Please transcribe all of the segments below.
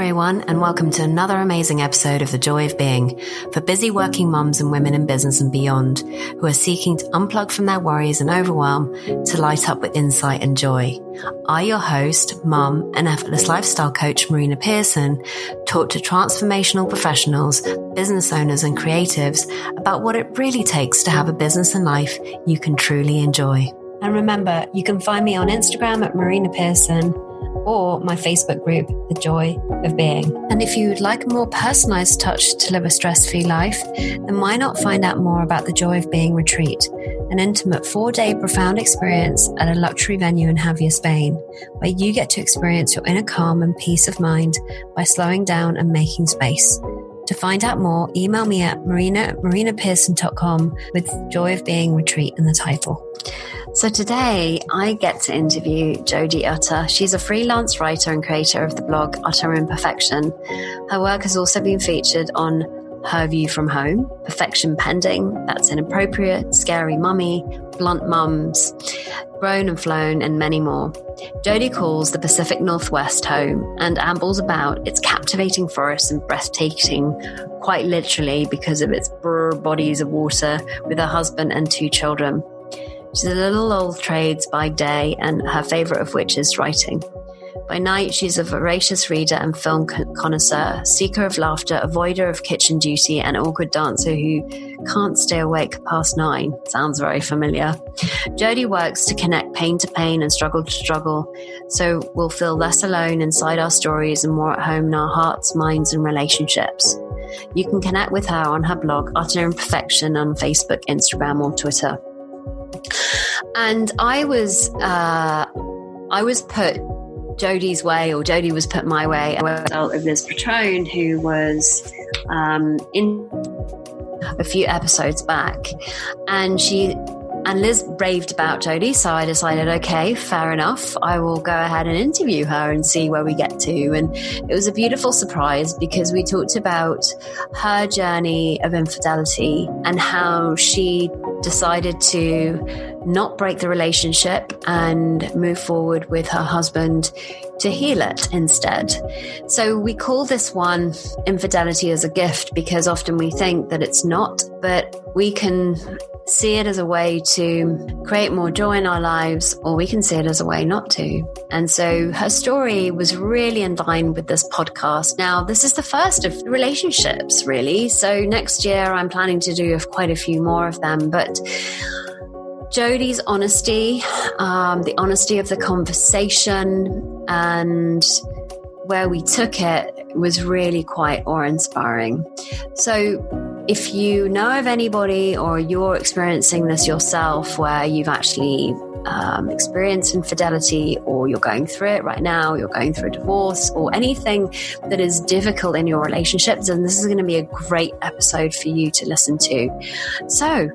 everyone, and welcome to another amazing episode of The Joy of Being for busy working mums and women in business and beyond who are seeking to unplug from their worries and overwhelm to light up with insight and joy. I, your host, mum, and effortless lifestyle coach Marina Pearson, talk to transformational professionals, business owners, and creatives about what it really takes to have a business and life you can truly enjoy. And remember, you can find me on Instagram at Marina Pearson or my Facebook group, The Joy of Being. And if you would like a more personalized touch to live a stress free life, then why not find out more about the Joy of Being retreat, an intimate four day profound experience at a luxury venue in Jávea, Spain, where you get to experience your inner calm and peace of mind by slowing down and making space. To find out more, email me at marina at marinapearson.com with Joy of Being Retreat in the title. So today I get to interview Jodie Utter. She's a freelance writer and creator of the blog Utter Imperfection. Her work has also been featured on Her View from Home, Perfection Pending, That's Inappropriate, Scary Mummy, Blunt Mums, Grown and Flown, and many more. Jodie calls the Pacific Northwest home and ambles about its captivating forests and breathtaking, quite literally because of its bodies of water, with her husband and two children. She's a little old trades by day, and her favourite of which is writing. By night, she's a voracious reader and film connoisseur, seeker of laughter, avoider of kitchen duty, and awkward dancer who can't stay awake past nine. Sounds very familiar. Jodie works to connect pain to pain and struggle to struggle, so we'll feel less alone inside our stories and more at home in our hearts, minds, and relationships. You can connect with her on her blog, Utter Imperfection, on Facebook, Instagram, or Twitter. And I was, uh, I was put Jodie's way, or Jodie was put my way, as a result of Liz Petrone, who was um, in a few episodes back, and she and Liz raved about Jodie, so I decided, okay, fair enough. I will go ahead and interview her and see where we get to. And it was a beautiful surprise because we talked about her journey of infidelity and how she decided to not break the relationship and move forward with her husband to heal it instead. So we call this one infidelity as a gift because often we think that it's not, but we can see it as a way to create more joy in our lives, or we can see it as a way not to. And so her story was really in line with this podcast. Now, this is the first of relationships, really. So next year, I'm planning to do quite a few more of them, but Jodie's honesty, um, the honesty of the conversation, and where we took it was really quite awe inspiring. So, if you know of anybody or you're experiencing this yourself where you've actually um, experienced infidelity or you're going through it right now, you're going through a divorce or anything that is difficult in your relationships, then this is going to be a great episode for you to listen to. So,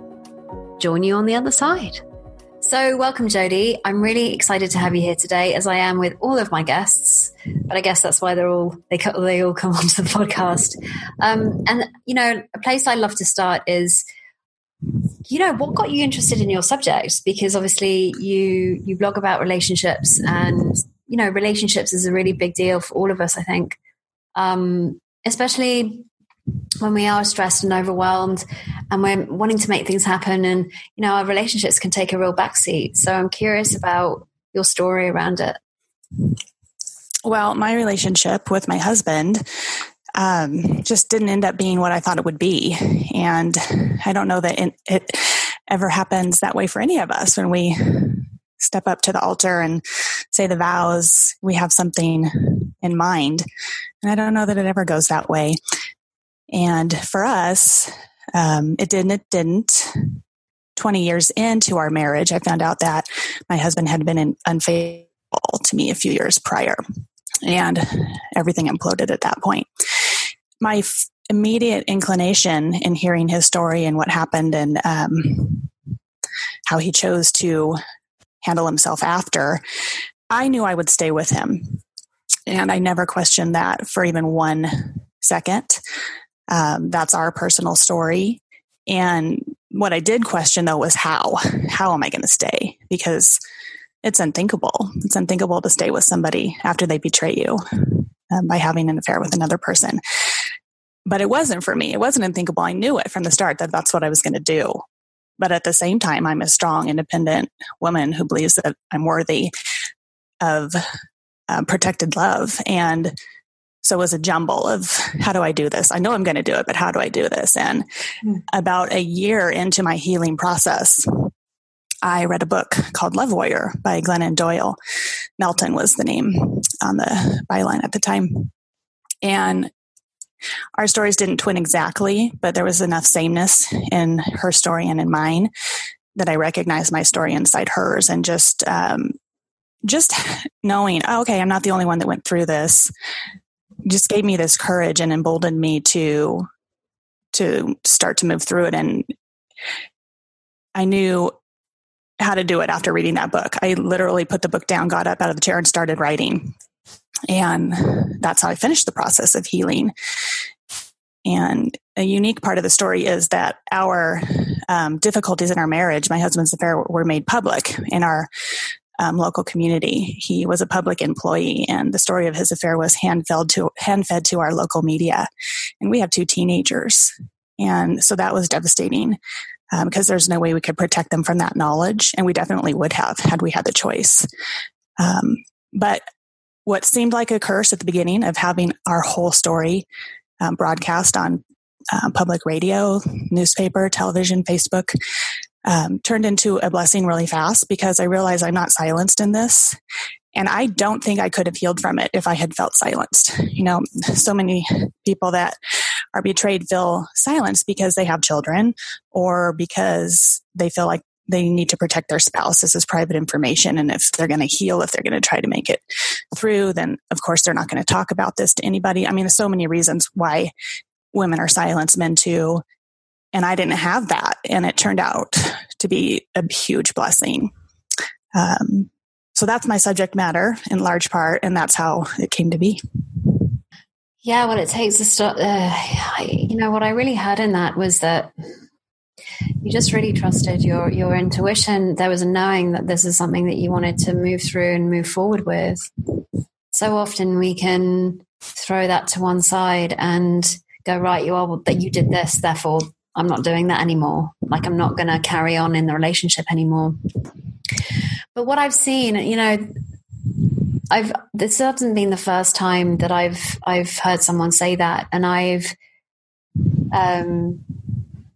join you on the other side. So, welcome, Jodie. I'm really excited to have you here today, as I am with all of my guests. But I guess that's why they're all they they all come onto the podcast. Um, and you know, a place I love to start is, you know, what got you interested in your subject? Because obviously, you you blog about relationships, and you know, relationships is a really big deal for all of us. I think, um, especially when we are stressed and overwhelmed and we're wanting to make things happen and you know our relationships can take a real backseat. So i'm curious about your story around it. Well my relationship with my husband um, just didn't end up being what i thought it would be. And i don't know that it, it ever happens that way for any of us when we step up to the altar and say the vows we have something in mind. And i don't know that it ever goes that way and for us, um, it didn't, it didn't. 20 years into our marriage, I found out that my husband had been unfaithful to me a few years prior. And everything imploded at that point. My f- immediate inclination in hearing his story and what happened and um, how he chose to handle himself after, I knew I would stay with him. And I never questioned that for even one second. Um, that's our personal story. And what I did question though was how. How am I going to stay? Because it's unthinkable. It's unthinkable to stay with somebody after they betray you. um, by having an affair with another person. But it wasn't for me. It wasn't unthinkable. I knew it from the start that that's what I was going to do. But at the same time, I'm a strong, independent woman who believes that I'm worthy of uh, protected love. And so it was a jumble of how do I do this? I know I'm going to do it, but how do I do this? And mm. about a year into my healing process, I read a book called Love Warrior by Glennon Doyle. Melton was the name on the byline at the time. And our stories didn't twin exactly, but there was enough sameness in her story and in mine that I recognized my story inside hers and just um, just knowing, oh, okay, I'm not the only one that went through this, just gave me this courage and emboldened me to to start to move through it. And I knew how to do it after reading that book. I literally put the book down, got up out of the chair, and started writing. And that's how I finished the process of healing. And a unique part of the story is that our um, difficulties in our marriage, my husband's affair, were made public in our um, local community. He was a public employee, and the story of his affair was hand fed to hand fed to our local media. And we have two teenagers, and so that was devastating because um, there's no way we could protect them from that knowledge, and we definitely would have had we had the choice. Um, but what seemed like a curse at the beginning of having our whole story um, broadcast on uh, public radio, newspaper, television, Facebook, um, turned into a blessing really fast because I realized I'm not silenced in this. And I don't think I could have healed from it if I had felt silenced. You know, so many people that are betrayed feel silenced because they have children or because they feel like they need to protect their spouse. This is private information. And if they're going to heal, if they're going to try to make it through, then of course they're not going to talk about this to anybody. I mean, there's so many reasons why women are silenced, men too. And I didn't have that. And it turned out to be a huge blessing. Um, so that's my subject matter in large part. And that's how it came to be. Yeah, what it takes to stop, uh, you know, what I really heard in that was that you just really trusted your your intuition. There was a knowing that this is something that you wanted to move through and move forward with. So often we can throw that to one side and go right. You are that you did this, therefore I'm not doing that anymore. Like I'm not going to carry on in the relationship anymore. But what I've seen, you know, I've this hasn't been the first time that I've I've heard someone say that, and I've, um,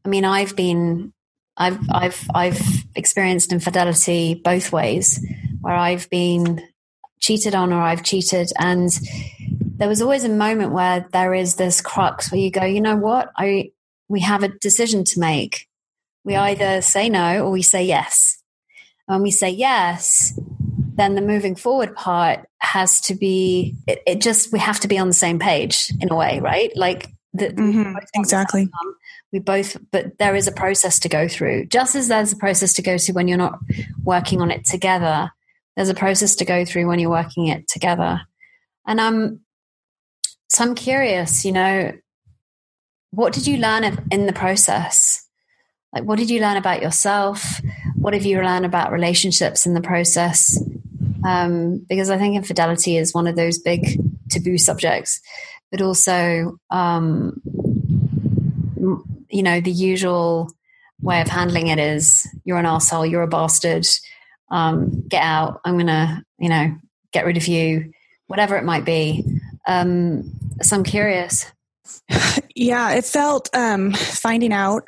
I mean, I've been, I've I've I've experienced infidelity both ways, where I've been cheated on or I've cheated, and there was always a moment where there is this crux where you go, you know what, I we have a decision to make. We mm. either say no or we say yes. And when we say yes, then the moving forward part has to be, it, it just, we have to be on the same page in a way, right? Like, the, mm-hmm, exactly. Um, we both, but there is a process to go through. Just as there's a process to go through when you're not working on it together, there's a process to go through when you're working it together. And I'm, so I'm curious, you know, what did you learn in the process? Like, what did you learn about yourself? What have you learned about relationships in the process? Um, because I think infidelity is one of those big taboo subjects, but also, um, you know, the usual way of handling it is you're an asshole, you're a bastard, um, get out, I'm going to, you know, get rid of you, whatever it might be. Um, so I'm curious. Yeah, it felt um, finding out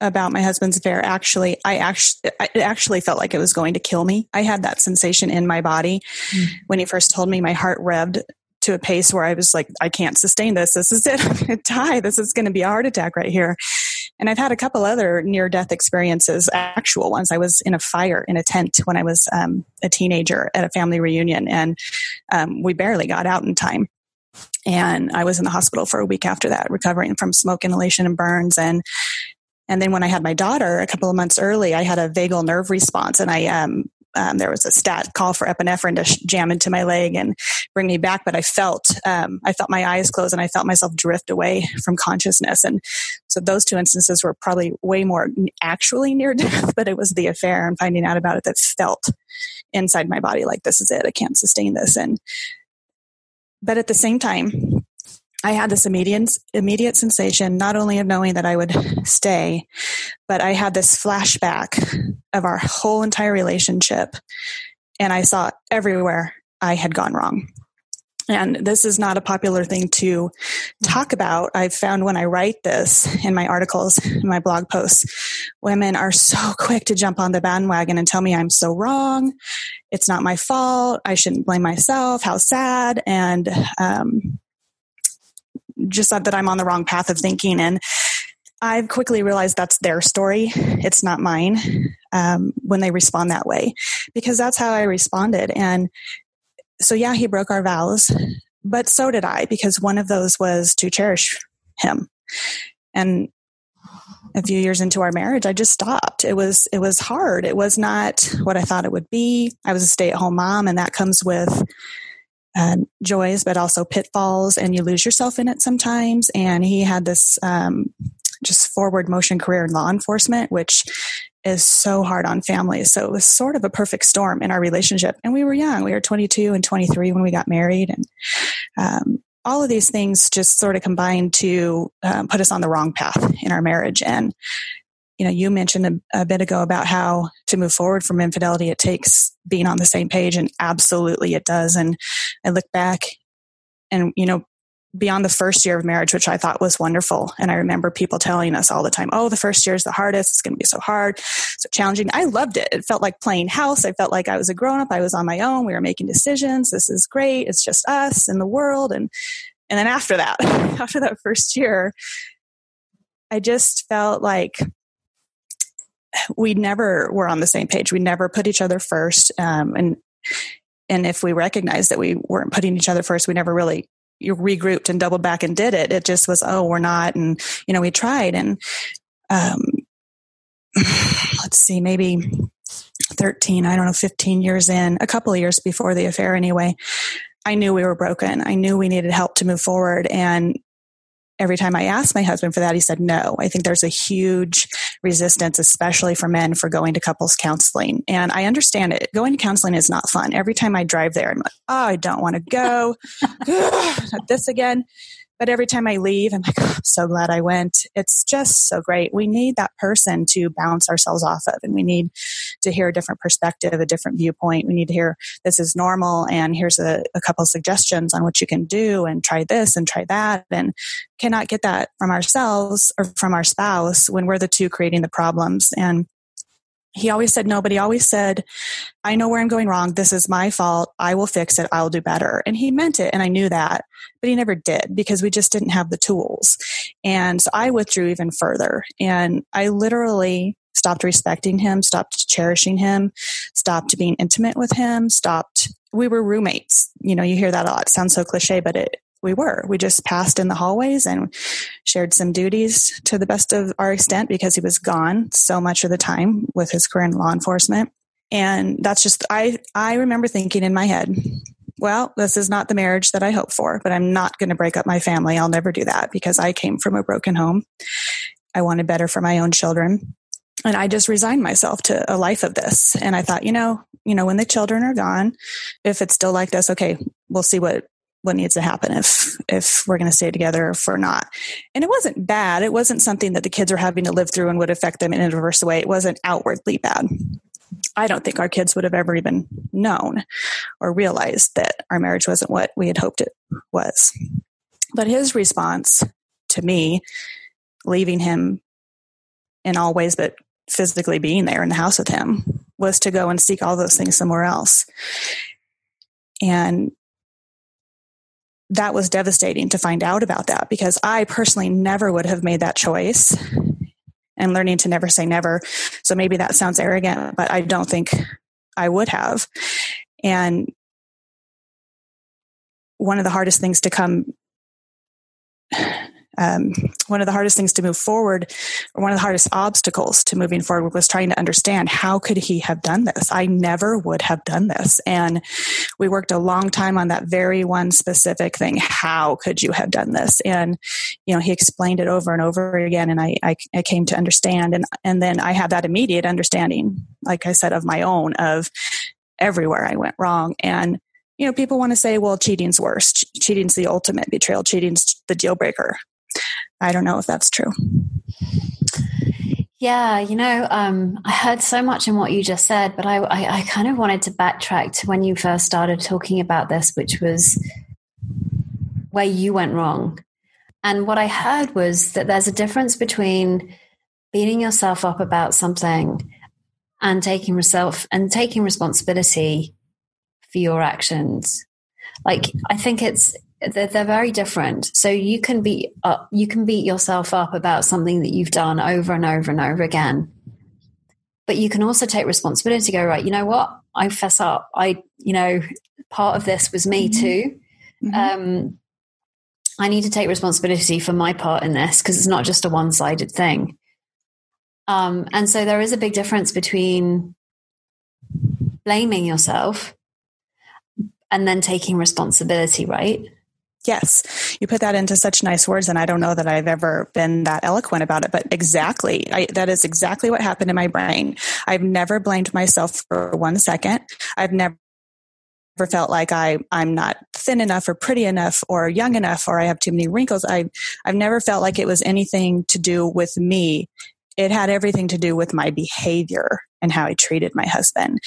about my husband's affair. Actually, I actually it actually felt like it was going to kill me. I had that sensation in my body mm. when he first told me. My heart revved to a pace where I was like, I can't sustain this. This is it. I'm going to die. This is going to be a heart attack right here. And I've had a couple other near death experiences, actual ones. I was in a fire in a tent when I was um, a teenager at a family reunion, and um, we barely got out in time. And I was in the hospital for a week after that, recovering from smoke inhalation and burns. And and then when I had my daughter a couple of months early, I had a vagal nerve response, and I um, um, there was a stat call for epinephrine to sh- jam into my leg and bring me back. But I felt um, I felt my eyes close and I felt myself drift away from consciousness. And so those two instances were probably way more actually near death, but it was the affair and finding out about it that felt inside my body like this is it. I can't sustain this. And but at the same time, I had this immediate immediate sensation not only of knowing that I would stay, but I had this flashback of our whole entire relationship and I saw everywhere I had gone wrong. And this is not a popular thing to talk about. I've found when I write this in my articles, in my blog posts, women are so quick to jump on the bandwagon and tell me I'm so wrong. It's not my fault. I shouldn't blame myself. How sad. And, um, just that I'm on the wrong path of thinking. And I've quickly realized that's their story. It's not mine um, when they respond that way, because that's how I responded. And so, yeah, he broke our vows, but so did I, because one of those was to cherish him. And a few years into our marriage, I just stopped. It was it was hard. It was not what I thought it would be. I was a stay at home mom, and that comes with uh, joys, but also pitfalls, and you lose yourself in it sometimes. And he had this um, just forward motion career in law enforcement, which is so hard on families. So it was sort of a perfect storm in our relationship. And we were young. We were 22 and 23 when we got married. And um, all of these things just sort of combined to um, put us on the wrong path in our marriage. And, you know, you mentioned a, a bit ago about how to move forward from infidelity, it takes being on the same page. And absolutely it does. And I look back and, you know, beyond the first year of marriage, which I thought was wonderful. And I remember people telling us all the time, oh, the first year is the hardest. It's going to be so hard, so challenging. I loved it. It felt like playing house. I felt like I was a grown up. I was on my own. We were making decisions. This is great. It's just us and the world. And, and then after that, after that first year, I just felt like we never were on the same page. We never put each other first. Um, and, and if we recognized that we weren't putting each other first, we never really you regrouped and doubled back and did it. It just was, oh, we're not. And, you know, we tried and, um, let's see, maybe 13, I don't know, 15 years in, a couple of years before the affair anyway, I knew we were broken. I knew we needed help to move forward. And every time I asked my husband for that, he said no. I think there's a huge resistance, especially for men, for going to couples counseling. And I understand it. Going to counseling is not fun. Every time I drive there, I'm like, oh, I don't want to go. This again. But every time I leave, I'm like, oh, I'm so glad I went. It's just so great. We need that person to bounce ourselves off of, and we need to hear a different perspective, a different viewpoint. We need to hear this is normal, and here's a, a couple suggestions on what you can do, and try this and try that. And cannot get that from ourselves or from our spouse when we're the two creating the problems. And he always said no, but he always said, I know where I'm going wrong. This is my fault. I will fix it. I'll do better. And he meant it. And I knew that, but he never did because we just didn't have the tools. And so I withdrew even further. And I literally stopped respecting him, stopped cherishing him, stopped being intimate with him, stopped. We were roommates. You know, you hear that a lot. It sounds so cliche, but it, we were. We just passed in the hallways and shared some duties to the best of our extent because he was gone so much of the time with his career in law enforcement. And that's just I I remember thinking in my head, well, this is not the marriage that I hope for, but I'm not going to break up my family. I'll never do that because I came from a broken home. I wanted better for my own children. And I just resigned myself to a life of this. And I thought, you know, you know, when the children are gone, if it's still like this, okay, we'll see what what needs to happen if if we're going to stay together if we're not. And it wasn't bad. It wasn't something that the kids were having to live through and would affect them in a adverse way. It wasn't outwardly bad. I don't think our kids would have ever even known or realized that our marriage wasn't what we had hoped it was. But his response to me leaving him in all ways but physically being there in the house with him was to go and seek all those things somewhere else. And that was devastating to find out about that because I personally never would have made that choice and learning to never say never. So maybe that sounds arrogant, but I don't think I would have. And one of the hardest things to come um, one of the hardest things to move forward, or one of the hardest obstacles to moving forward, was trying to understand how could he have done this. I never would have done this, and we worked a long time on that very one specific thing. How could you have done this? And you know, he explained it over and over again, and I, I, I came to understand, and and then I had that immediate understanding, like I said, of my own of everywhere I went wrong, and you know, people want to say, well, cheating's worse. Cheating's the ultimate betrayal. Cheating's the deal breaker. I don't know if that's true. Yeah, you know, um, I heard so much in what you just said, but I, I, I kind of wanted to backtrack to when you first started talking about this, which was where you went wrong. And what I heard was that there's a difference between beating yourself up about something and taking yourself and taking responsibility for your actions. Like I think it's they're, they're very different. So you can be up, you can beat yourself up about something that you've done over and over and over again. But you can also take responsibility. Go right. You know what? I fess up. I you know part of this was me mm-hmm. too. Mm-hmm. Um, I need to take responsibility for my part in this because it's not just a one sided thing. Um, and so there is a big difference between blaming yourself and then taking responsibility, right? Yes, you put that into such nice words, and I don't know that I've ever been that eloquent about it, but exactly, I, that is exactly what happened in my brain. I've never blamed myself for one second. I've never felt like I I'm not thin enough or pretty enough or young enough or I have too many wrinkles. I I've never felt like it was anything to do with me. It had everything to do with my behavior and how I treated my husband.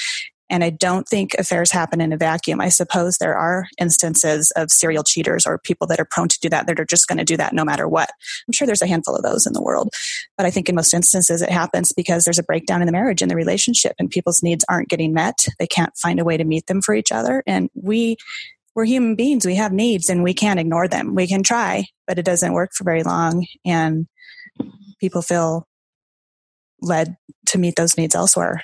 And I don't think affairs happen in a vacuum. I suppose there are instances of serial cheaters or people that are prone to do that, that are just going to do that no matter what. I'm sure there's a handful of those in the world. But I think in most instances it happens because there's a breakdown in the marriage and the relationship and people's needs aren't getting met. They can't find a way to meet them for each other. And we, we're human beings. We have needs and we can't ignore them. We can try, but it doesn't work for very long. And people feel led to meet those needs elsewhere.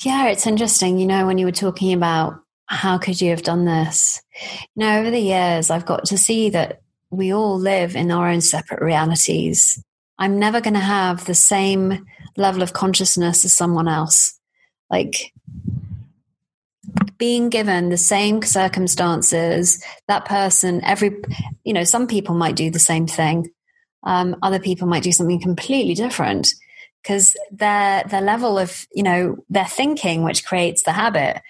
Yeah, it's interesting. You know, when you were talking about how could you have done this? You know, over the years, I've got to see that we all live in our own separate realities. I'm never going to have the same level of consciousness as someone else. Like being given the same circumstances, that person, every, you know, some people might do the same thing. Um, other people might do something completely different because their their level of you know their thinking which creates the habit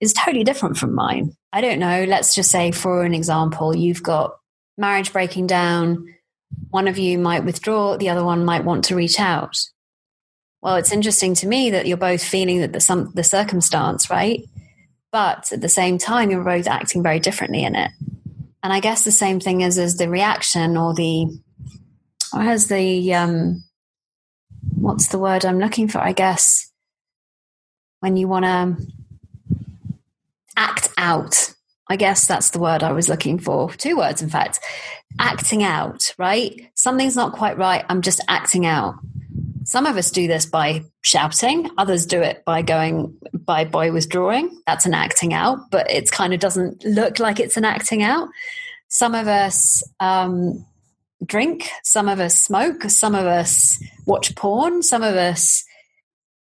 is totally different from mine. I don't know let's just say for an example you've got marriage breaking down one of you might withdraw the other one might want to reach out. Well it's interesting to me that you're both feeling that the some the circumstance right? But at the same time you're both acting very differently in it. And i guess the same thing is as the reaction or the or as the um what's the word I'm looking for? I guess when you want to act out. I guess that's the word I was looking for. Two words, in fact. Acting out, right? Something's not quite right. I'm just acting out. Some of us do this by shouting. Others do it by going by by withdrawing. That's an acting out, but it kind of doesn't look like it's an acting out. Some of us um, drink, some of us smoke, some of us watch porn, some of us,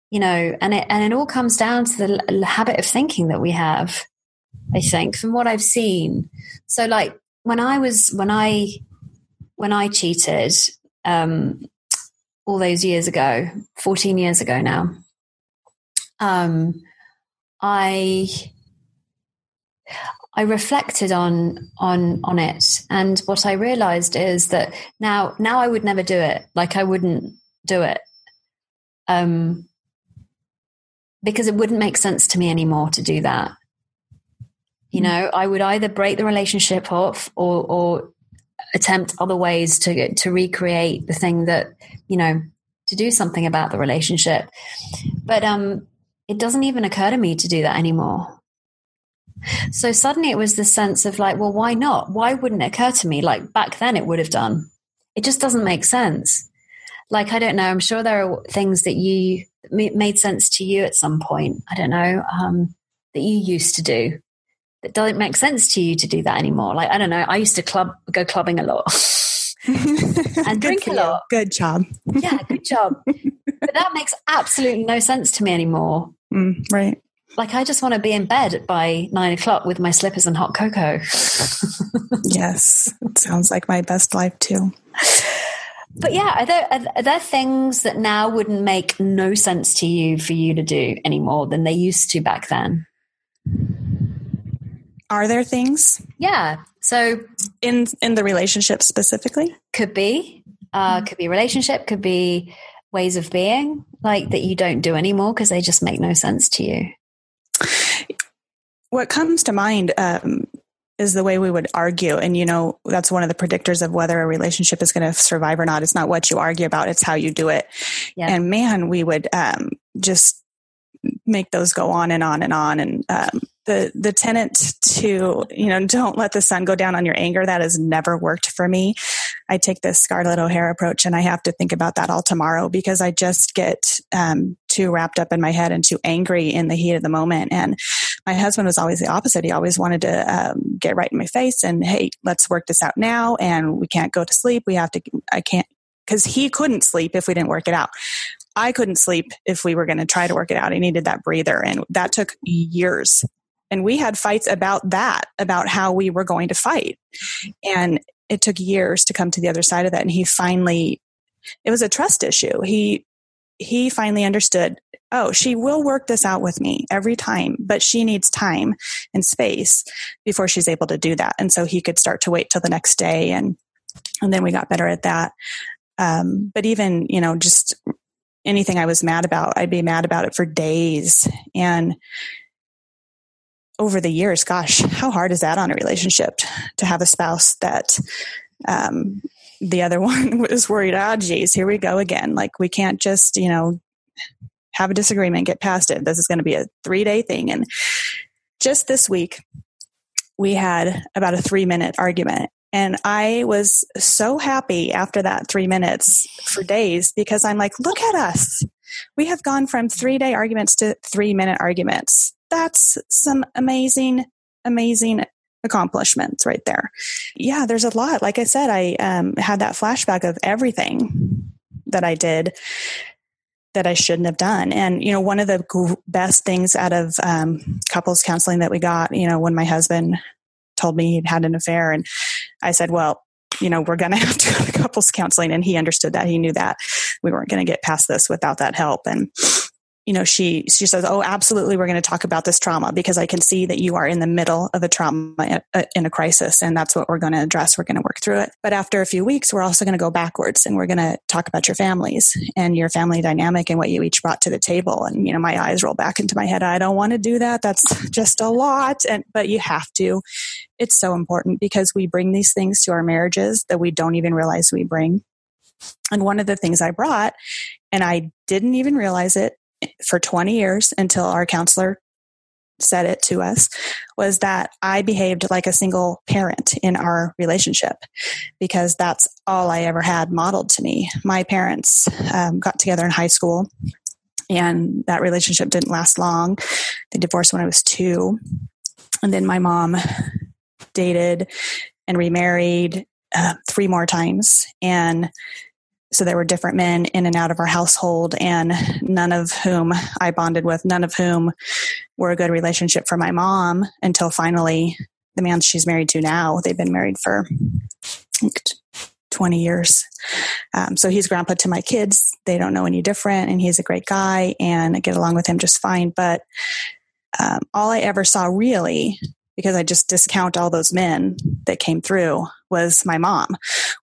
you know, and it and it all comes down to the habit of thinking that we have. I think from what I've seen. So, like when I was when I when I cheated um, all those years ago, fourteen years ago now, um, I I reflected on on on it, and what I realized is that now now I would never do it. Like I wouldn't do it, um, because it wouldn't make sense to me anymore to do that. You mm. know, I would either break the relationship off or or attempt other ways to to recreate the thing that you know to do something about the relationship. But um, it doesn't even occur to me to do that anymore. So suddenly it was this sense of like, well, why not? Why wouldn't it occur to me? Like back then it would have done. It just doesn't make sense. Like, I don't know. I'm sure there are things that you made sense to you at some point. I don't know, um, that you used to do that doesn't make sense to you to do that anymore. Like, I don't know. I used to club, go clubbing a lot. and drink a lot. Good job. yeah, good job. but that makes absolutely no sense to me anymore. Mm, right. Like I just want to be in bed by nine o'clock with my slippers and hot cocoa. yes, it sounds like my best life too. But yeah, are there, are there things that now wouldn't make no sense to you for you to do anymore than they used to back then? Are there things? Yeah. So in in the relationship specifically, could be, uh, mm-hmm. could be relationship, could be ways of being like that you don't do anymore because they just make no sense to you. What comes to mind um, is the way we would argue. And, you know, that's one of the predictors of whether a relationship is going to survive or not. It's not what you argue about, it's how you do it. Yeah. And man, we would um, just make those go on and on and on. And um, the the tenant to you know don't let the sun go down on your anger. That has never worked for me. I take this scarlett o'hara approach and i have to think about that all tomorrow because i just get um, too wrapped up in my head and too angry in the heat of the moment. And my husband was always the opposite. He always wanted to um, get right in my face and hey let's work this out now and we can't go to sleep. We have to i can't because he couldn't sleep if we didn't work it out. I couldn't sleep if we were going to try to work it out. I needed that breather. And that took years and we had fights about that, about how we were going to fight. And it took years to come to the other side of that. And he finally, it was a trust issue. He, he finally understood, oh, she will work this out with me every time, but she needs time and space before she's able to do that. And so he could start to wait till the next day. And, and then we got better at that. Um, but even, you know, just anything I was mad about, I'd be mad about it for days. And over the years, gosh, how hard is that on a relationship to have a spouse that um, the other one was worried, ah, geez, here we go again. Like we can't just, you know, have a disagreement, get past it. This is going to be a three day thing. And just this week, we had about a three minute argument. And I was so happy after that three minutes for days because I'm like, look at us. We have gone from three day arguments to three minute arguments that's some amazing, amazing accomplishments right there. Yeah, there's a lot. Like I said, I um, had that flashback of everything that I did that I shouldn't have done. And, you know, one of the best things out of um, couples counseling that we got, you know, when my husband told me he'd had an affair, and I said, well, you know, we're going to have to go to couples counseling. And he understood that. He knew that we weren't going to get past this without that help. And you know she she says oh absolutely we're going to talk about this trauma because i can see that you are in the middle of a trauma uh, in a crisis and that's what we're going to address we're going to work through it. But after a few weeks we're also going to go backwards and we're going to talk about your families and your family dynamic and what you each brought to the table. And you know my eyes roll back into my head i don't want to do that that's just a lot and but you have to. It's so important because we bring these things to our marriages that we don't even realize we bring. And one of the things i brought and I didn't even realize it for 20 years until our counselor said it to us was that I behaved like a single parent in our relationship because that's all I ever had modeled to me. My parents um, got together in high school and that relationship didn't last long. They divorced when I was two. And then my mom dated and remarried uh, three more times. And so there were different men in and out of our household and none of whom i bonded with none of whom were a good relationship for my mom until finally the man she's married to now they've been married for 20 years. Um, so he's grandpa to my kids. They don't know any different and he's a great guy and i get along with him just fine. But um, all i ever saw really because I just discount all those men that came through was my mom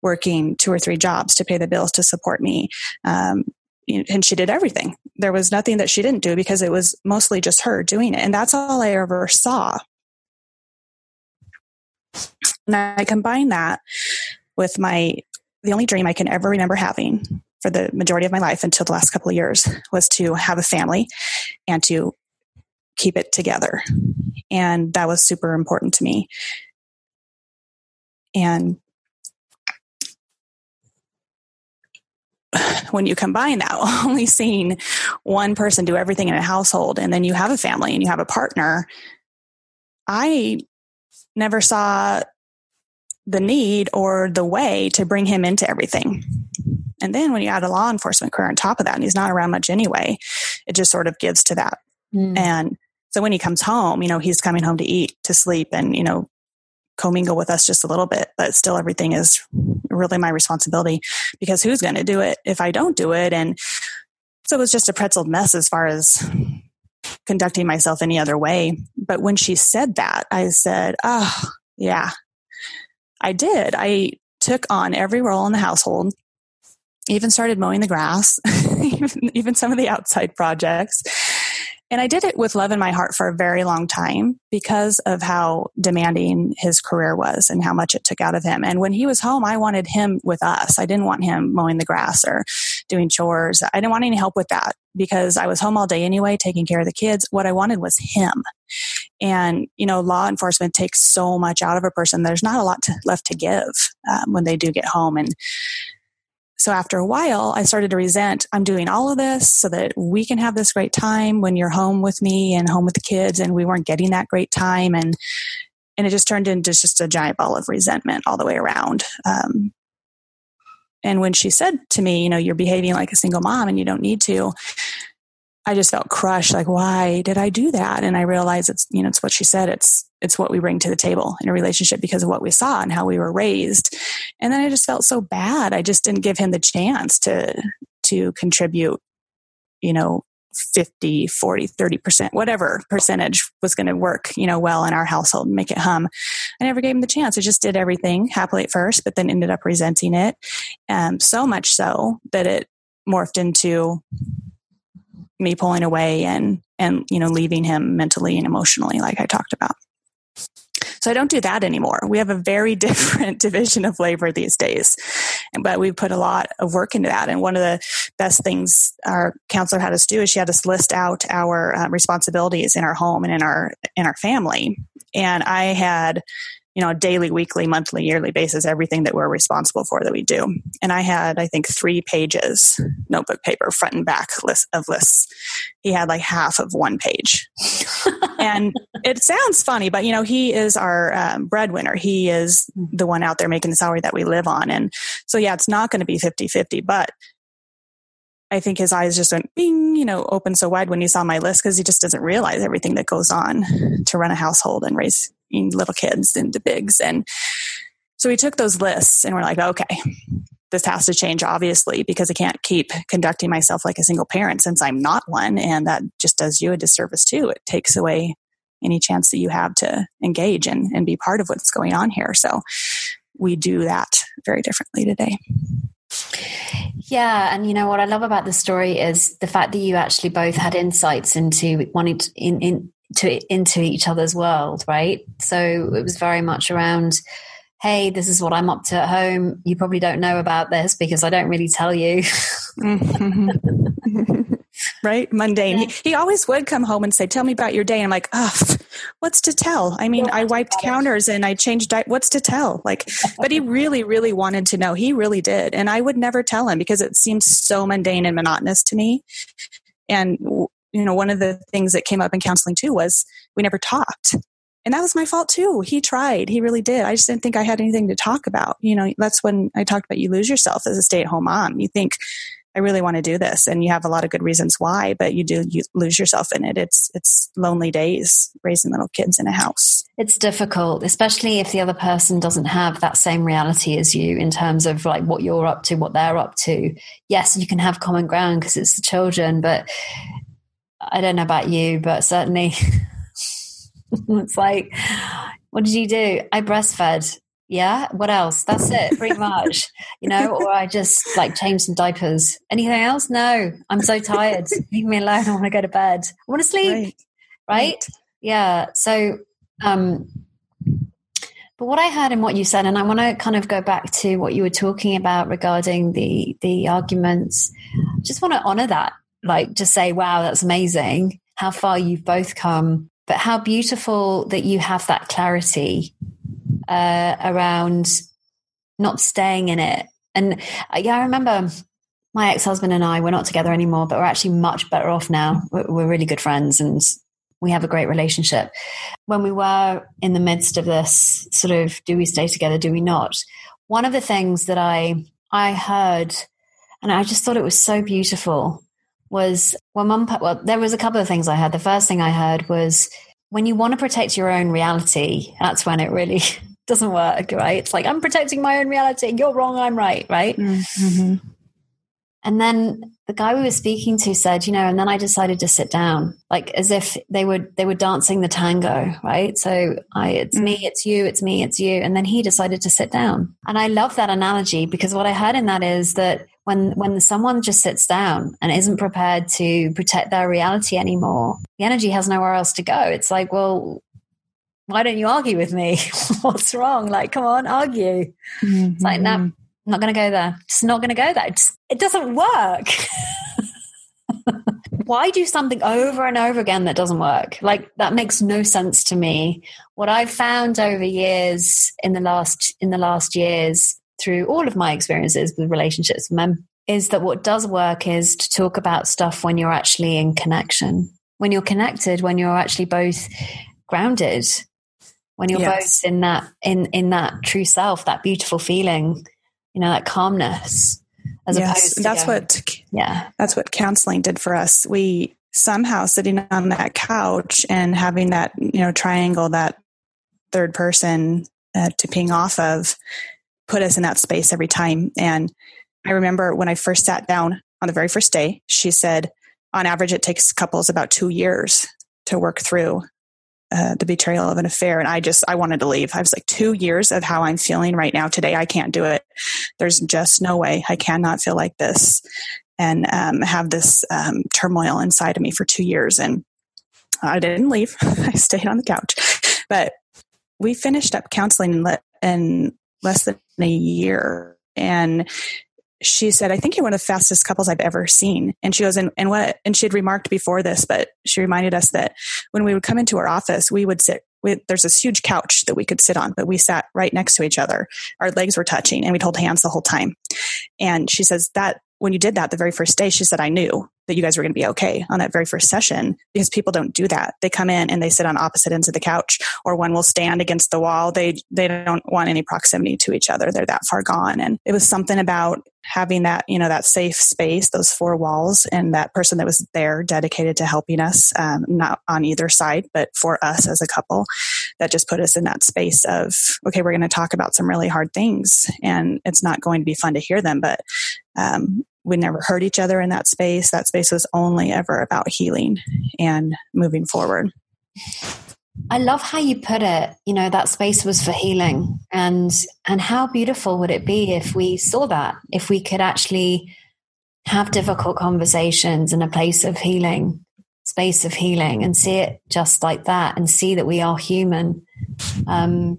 working two or three jobs to pay the bills to support me. Um, and she did everything. There was nothing that she didn't do because it was mostly just her doing it. And that's all I ever saw. And I combine that with my, the only dream I can ever remember having for the majority of my life until the last couple of years was to have a family and to keep it together. And that was super important to me. And when you combine that, only seeing one person do everything in a household, and then you have a family and you have a partner, I never saw the need or the way to bring him into everything. And then when you add a law enforcement career on top of that, and he's not around much anyway, it just sort of gives to that. Mm. And so when he comes home, you know, he's coming home to eat, to sleep, and, you know, commingle with us just a little bit, but still everything is really my responsibility because who's going to do it if I don't do it? And so it was just a pretzel mess as far as conducting myself any other way. but when she said that, I said, oh, yeah, I did. I took on every role in the household, even started mowing the grass, even, even some of the outside projects. And I did it with love in my heart for a very long time because of how demanding his career was and how much it took out of him. And when he was home, I wanted him with us. I didn't want him mowing the grass or doing chores. I didn't want any help with that because I was home all day anyway, taking care of the kids. What I wanted was him. And, you know, law enforcement takes so much out of a person. There's not a lot to, left to give um, when they do get home. And so after a while, I started to resent I'm doing all of this so that we can have this great time when you're home with me and home with the kids, and we weren't getting that great time. And and it just turned into just a giant ball of resentment all the way around. Um, and when she said to me, you know, you're behaving like a single mom and you don't need to, I just felt crushed. Like, why did I do that? And I realized it's, you know, it's what she said. It's, it's what we bring to the table in a relationship because of what we saw and how we were raised. And then I just felt so bad. I just didn't give him the chance to, to contribute, you know, 50, 40, 30%, whatever percentage was going to work, you know, well in our household and make it hum. I never gave him the chance. I just did everything happily at first, but then ended up resenting it. Um, so much so that it morphed into me pulling away and and you know leaving him mentally and emotionally like i talked about. So i don't do that anymore. We have a very different division of labor these days but we put a lot of work into that. And one of the best things our counselor had us do is she had us list out our uh, responsibilities in our home and in our in our family. And i had you know, daily, weekly, monthly, yearly basis, everything that we're responsible for that we do. And I had, I think, three pages notebook paper, front and back list of lists. He had like half of one page. and it sounds funny, but you know, he is our um, breadwinner. He is the one out there making the salary that we live on. And so, yeah, it's not going to be 50 50, but I think his eyes just went bing, you know, open so wide when he saw my list because he just doesn't realize everything that goes on to run a household and raise little kids into bigs. And so we took those lists and we're like, okay, this has to change, obviously, because I can't keep conducting myself like a single parent since I'm not one. And that just does you a disservice too. It takes away any chance that you have to engage and, and be part of what's going on here. So we do that very differently today. Yeah, and you know what I love about the story is the fact that you actually both had insights into wanting to, in, in to into each other's world, right? So it was very much around, hey, this is what I'm up to at home. You probably don't know about this because I don't really tell you. Mm-hmm. Right? Mundane. Yeah. He, he, always would come home and say, Tell me about your day. And I'm like, Oh, what's to tell? I mean, I wiped counters and I changed di- what's to tell? Like, but he really, really wanted to know. He really did. And I would never tell him because it seems so mundane and monotonous to me. And you know, one of the things that came up in counseling too was we never talked. And that was my fault too. He tried. He really did. I just didn't think I had anything to talk about. You know, that's when I talked about you lose yourself as a stay at home mom. You think, I really want to do this and you have a lot of good reasons why, but you do you lose yourself in it. It's it's lonely days raising little kids in a house. It's difficult, especially if the other person doesn't have that same reality as you in terms of like what you're up to, what they're up to. Yes, you can have common ground because it's the children, but I don't know about you, but certainly it's like, what did you do? I breastfed. Yeah. What else? That's it, pretty much. you know, or I just like change some diapers. Anything else? No. I'm so tired. Leave me alone. I want to go to bed. I want to sleep. Right. right? right. Yeah. So, um, but what I heard in what you said, and I want to kind of go back to what you were talking about regarding the the arguments. I just want to honor that like just say, wow, that's amazing, how far you've both come, but how beautiful that you have that clarity uh, around not staying in it. And uh, yeah, I remember my ex husband and I, we're not together anymore, but we're actually much better off now. We're, we're really good friends and we have a great relationship. When we were in the midst of this sort of do we stay together, do we not? One of the things that I I heard and I just thought it was so beautiful was when mum, well, there was a couple of things I heard. The first thing I heard was when you want to protect your own reality, that's when it really doesn't work, right? It's like, I'm protecting my own reality. You're wrong. I'm right, right? Mm-hmm. and then the guy we were speaking to said, you know, and then I decided to sit down, like as if they were they were dancing the tango, right? So I, it's mm. me, it's you, it's me, it's you, and then he decided to sit down. And I love that analogy because what I heard in that is that when when someone just sits down and isn't prepared to protect their reality anymore, the energy has nowhere else to go. It's like, well, why don't you argue with me? What's wrong? Like, come on, argue. Mm-hmm. It's like, no, I'm not going to go there. It's not going to go there. Just, it doesn't work. why do something over and over again that doesn't work? Like that makes no sense to me. What I've found over years in the last in the last years through all of my experiences with relationships with men is that what does work is to talk about stuff when you're actually in connection. When you're connected, when you're actually both grounded when you're yes. both in that in in that true self that beautiful feeling you know that calmness as yes, opposed to that's going, what yeah. that's what counseling did for us. We somehow sitting on that couch and having that you know triangle that third person uh, to ping off of put us in that space every time. And i remember when i first sat down on the very first day she said on average it takes couples about two years to work through uh, the betrayal of an affair and i just i wanted to leave. I was like two years of how i'm feeling right now. Today i can't do it. There's just no way. I cannot feel like this and um, have this um, turmoil inside of me for two years and i didn't leave. I stayed on the couch. But we finished up counseling in, le- in less than a year and she said, I think you're one of the fastest couples I've ever seen. And she goes, and, and what, and she had remarked before this, but she reminded us that when we would come into her office, we would sit, we, there's this huge couch that we could sit on, but we sat right next to each other. Our legs were touching and we'd hold hands the whole time. And she says that when you did that the very first day, she said, I knew that you guys were going to be okay on that very first session because people don't do that. They come in and they sit on opposite ends of the couch or one will stand against the wall. They, they don't want any proximity to each other. They're that far gone. And it was something about having that, you know, that safe space, those four walls and that person that was there dedicated to helping us, um, not on either side, but for us as a couple that just put us in that space of, okay, we're going to talk about some really hard things and it's not going to be fun to hear them, but, um, we never hurt each other in that space. That space was only ever about healing and moving forward. I love how you put it. You know, that space was for healing. And and how beautiful would it be if we saw that? If we could actually have difficult conversations in a place of healing, space of healing, and see it just like that and see that we are human. Um,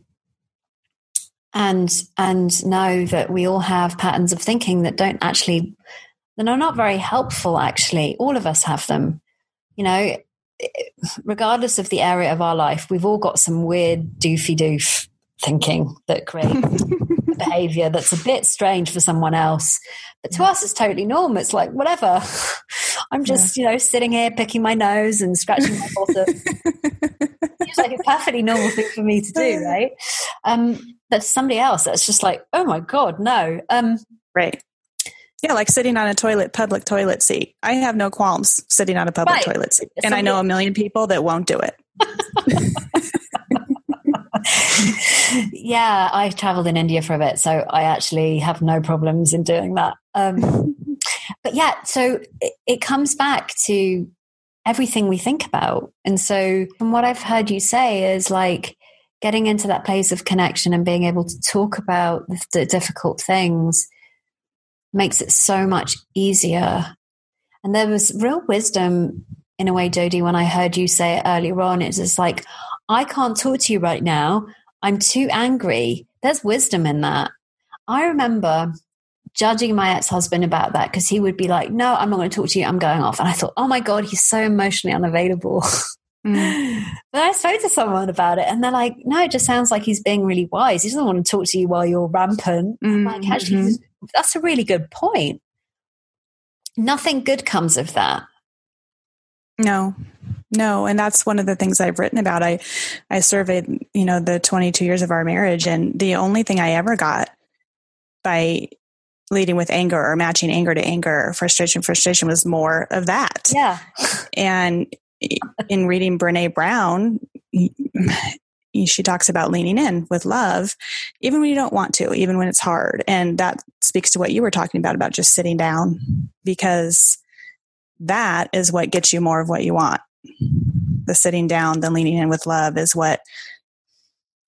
and and know that we all have patterns of thinking that don't actually that are not very helpful actually all of us have them you know regardless of the area of our life we've all got some weird doofy doof thinking that creates behavior that's a bit strange for someone else. But to us it's totally normal. It's like whatever. I'm just yeah. you know sitting here picking my nose and scratching my bottom. It's like a perfectly normal thing for me to do right? Um that's somebody else that's just like oh my god no. Um right yeah, like sitting on a toilet, public toilet seat. I have no qualms sitting on a public right. toilet seat. and I know a million people that won't do it. yeah, I traveled in India for a bit, so I actually have no problems in doing that. Um, but yeah, so it, it comes back to everything we think about. And so, from what I've heard you say, is like getting into that place of connection and being able to talk about the difficult things makes it so much easier. And there was real wisdom in a way, Jodie, when I heard you say it earlier on. It's just like, I can't talk to you right now. I'm too angry. There's wisdom in that. I remember judging my ex husband about that because he would be like, No, I'm not going to talk to you. I'm going off. And I thought, Oh my God, he's so emotionally unavailable. Mm. But I spoke to someone about it and they're like, No, it just sounds like he's being really wise. He doesn't want to talk to you while you're rampant. Mm-hmm. like, actually, mm-hmm that's a really good point. Nothing good comes of that. No, no. And that's one of the things I've written about. I, I surveyed, you know, the 22 years of our marriage and the only thing I ever got by leading with anger or matching anger to anger, frustration, frustration was more of that. Yeah. And in reading Brene Brown, she talks about leaning in with love, even when you don't want to, even when it's hard. And that speaks to what you were talking about, about just sitting down, because that is what gets you more of what you want. The sitting down, the leaning in with love is what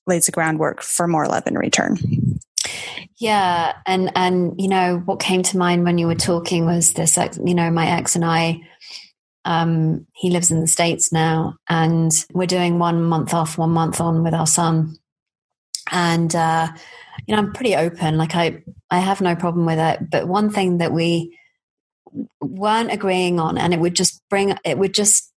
lays the groundwork for more love in return. Yeah, and and you know what came to mind when you were talking was this. You know, my ex and I um, he lives in the States now, and we're doing one month off, one month on with our son. And, uh, you know, I'm pretty open. Like, I, I have no problem with it. But one thing that we weren't agreeing on, and it would just bring, it would just,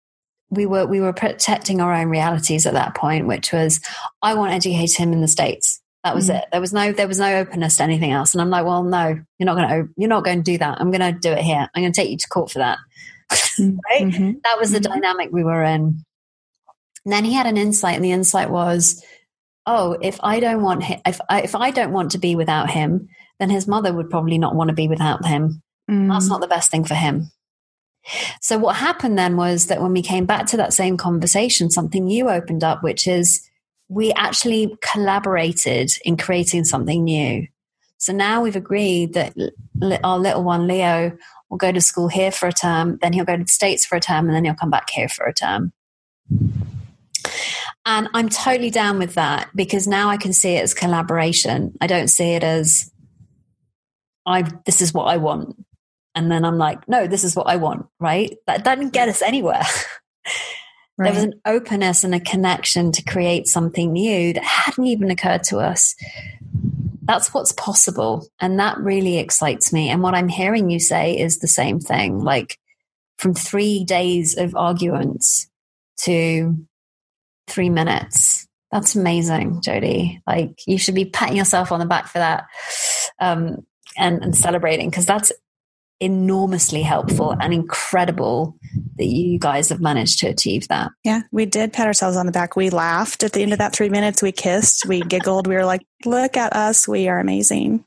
we were, we were protecting our own realities at that point, which was, I want to educate him in the States. That was mm it. There was no, there was no openness to anything else. And I'm like, well, no, you're not going to, you're not going to do that. I'm going to do it here. I'm going to take you to court for that. Right? Mm-hmm. That was the mm-hmm. dynamic we were in. And then he had an insight, and the insight was, oh, if I don't want him, if I, if I don't want to be without him, then his mother would probably not want to be without him. Mm. That's not the best thing for him. So what happened then was that when we came back to that same conversation, something new opened up, which is we actually collaborated in creating something new. So now we've agreed that our little one, Leo, will go to school here for a term, then he'll go to the States for a term, and then he'll come back here for a term. And I'm totally down with that because now I can see it as collaboration. I don't see it as I this is what I want. And then I'm like, no, this is what I want, right? That doesn't get us anywhere. Right. There was an openness and a connection to create something new that hadn't even occurred to us that's what's possible. And that really excites me. And what I'm hearing you say is the same thing like from three days of arguments to three minutes. That's amazing, Jodie. Like you should be patting yourself on the back for that um, and, and celebrating because that's enormously helpful and incredible that you guys have managed to achieve that. Yeah, we did pat ourselves on the back. We laughed at the end of that three minutes. We kissed, we giggled. We were like, look at us. We are amazing.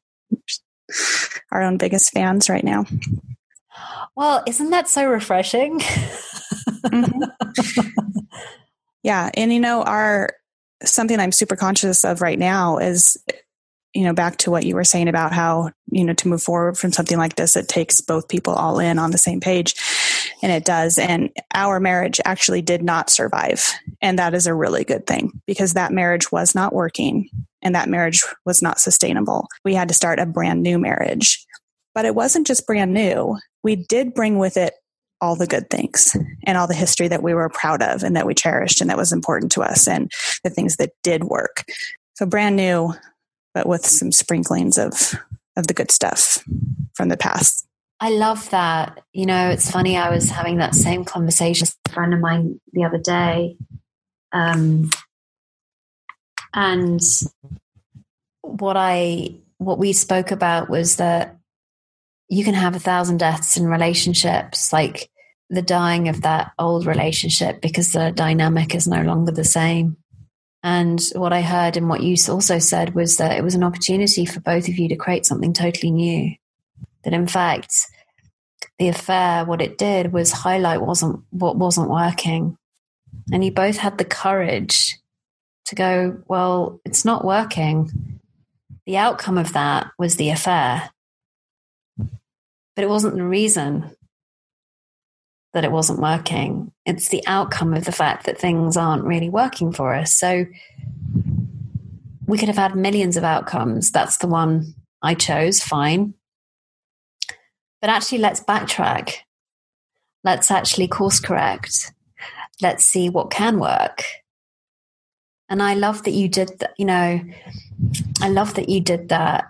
Our own biggest fans right now. Well, isn't that so refreshing? mm-hmm. Yeah. And you know, our something I'm super conscious of right now is you know, back to what you were saying about how, you know, to move forward from something like this, it takes both people all in on the same page. And it does. And our marriage actually did not survive. And that is a really good thing because that marriage was not working and that marriage was not sustainable. We had to start a brand new marriage. But it wasn't just brand new. We did bring with it all the good things and all the history that we were proud of and that we cherished and that was important to us and the things that did work. So brand new, but with some sprinklings of of the good stuff from the past. I love that. You know, it's funny. I was having that same conversation with a friend of mine the other day, um, and what I what we spoke about was that you can have a thousand deaths in relationships, like the dying of that old relationship because the dynamic is no longer the same. And what I heard and what you also said was that it was an opportunity for both of you to create something totally new. That in fact, the affair, what it did was highlight wasn't what wasn't working. And you both had the courage to go, well, it's not working. The outcome of that was the affair. But it wasn't the reason that it wasn't working. It's the outcome of the fact that things aren't really working for us. So we could have had millions of outcomes. That's the one I chose, fine. But actually, let's backtrack. Let's actually course correct. Let's see what can work. And I love that you did that. You know, I love that you did that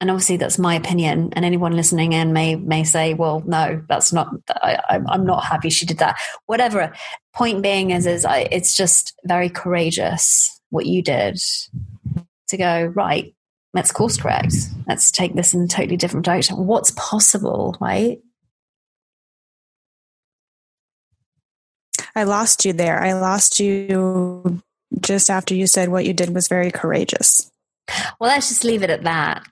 and obviously that's my opinion and anyone listening in may may say well no that's not I, am not happy she did that. Whatever. Point being is is I, it's just very courageous what you did to go right let's course correct. Let's take this in a totally different direction. What's possible right? I lost you there. I lost you just after you said what you did was very courageous. Well let's just leave it at that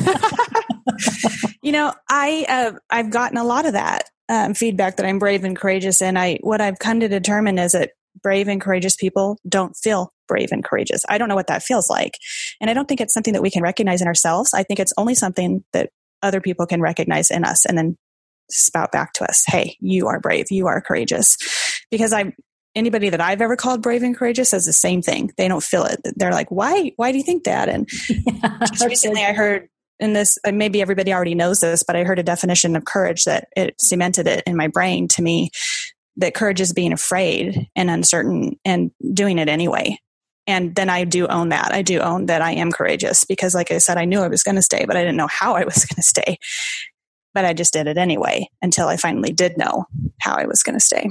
you know, I uh, I've gotten a lot of that um, feedback that I'm brave and courageous, and I what I've come to determine is that brave and courageous people don't feel brave and courageous. I don't know what that feels like. And I don't think it's something that we can recognize in ourselves. I think it's only something that other people can recognize in us and then spout back to us, hey, you are brave, you are courageous. Because I anybody that I've ever called brave and courageous says the same thing. They don't feel it. They're like, why, why do you think that? And yeah, just recently I heard in this, maybe everybody already knows this, but I heard a definition of courage that it cemented it in my brain to me that courage is being afraid and uncertain and doing it anyway. And then I do own that. I do own that I am courageous because, like I said, I knew I was going to stay, but I didn't know how I was going to stay. But I just did it anyway until I finally did know how I was going to stay.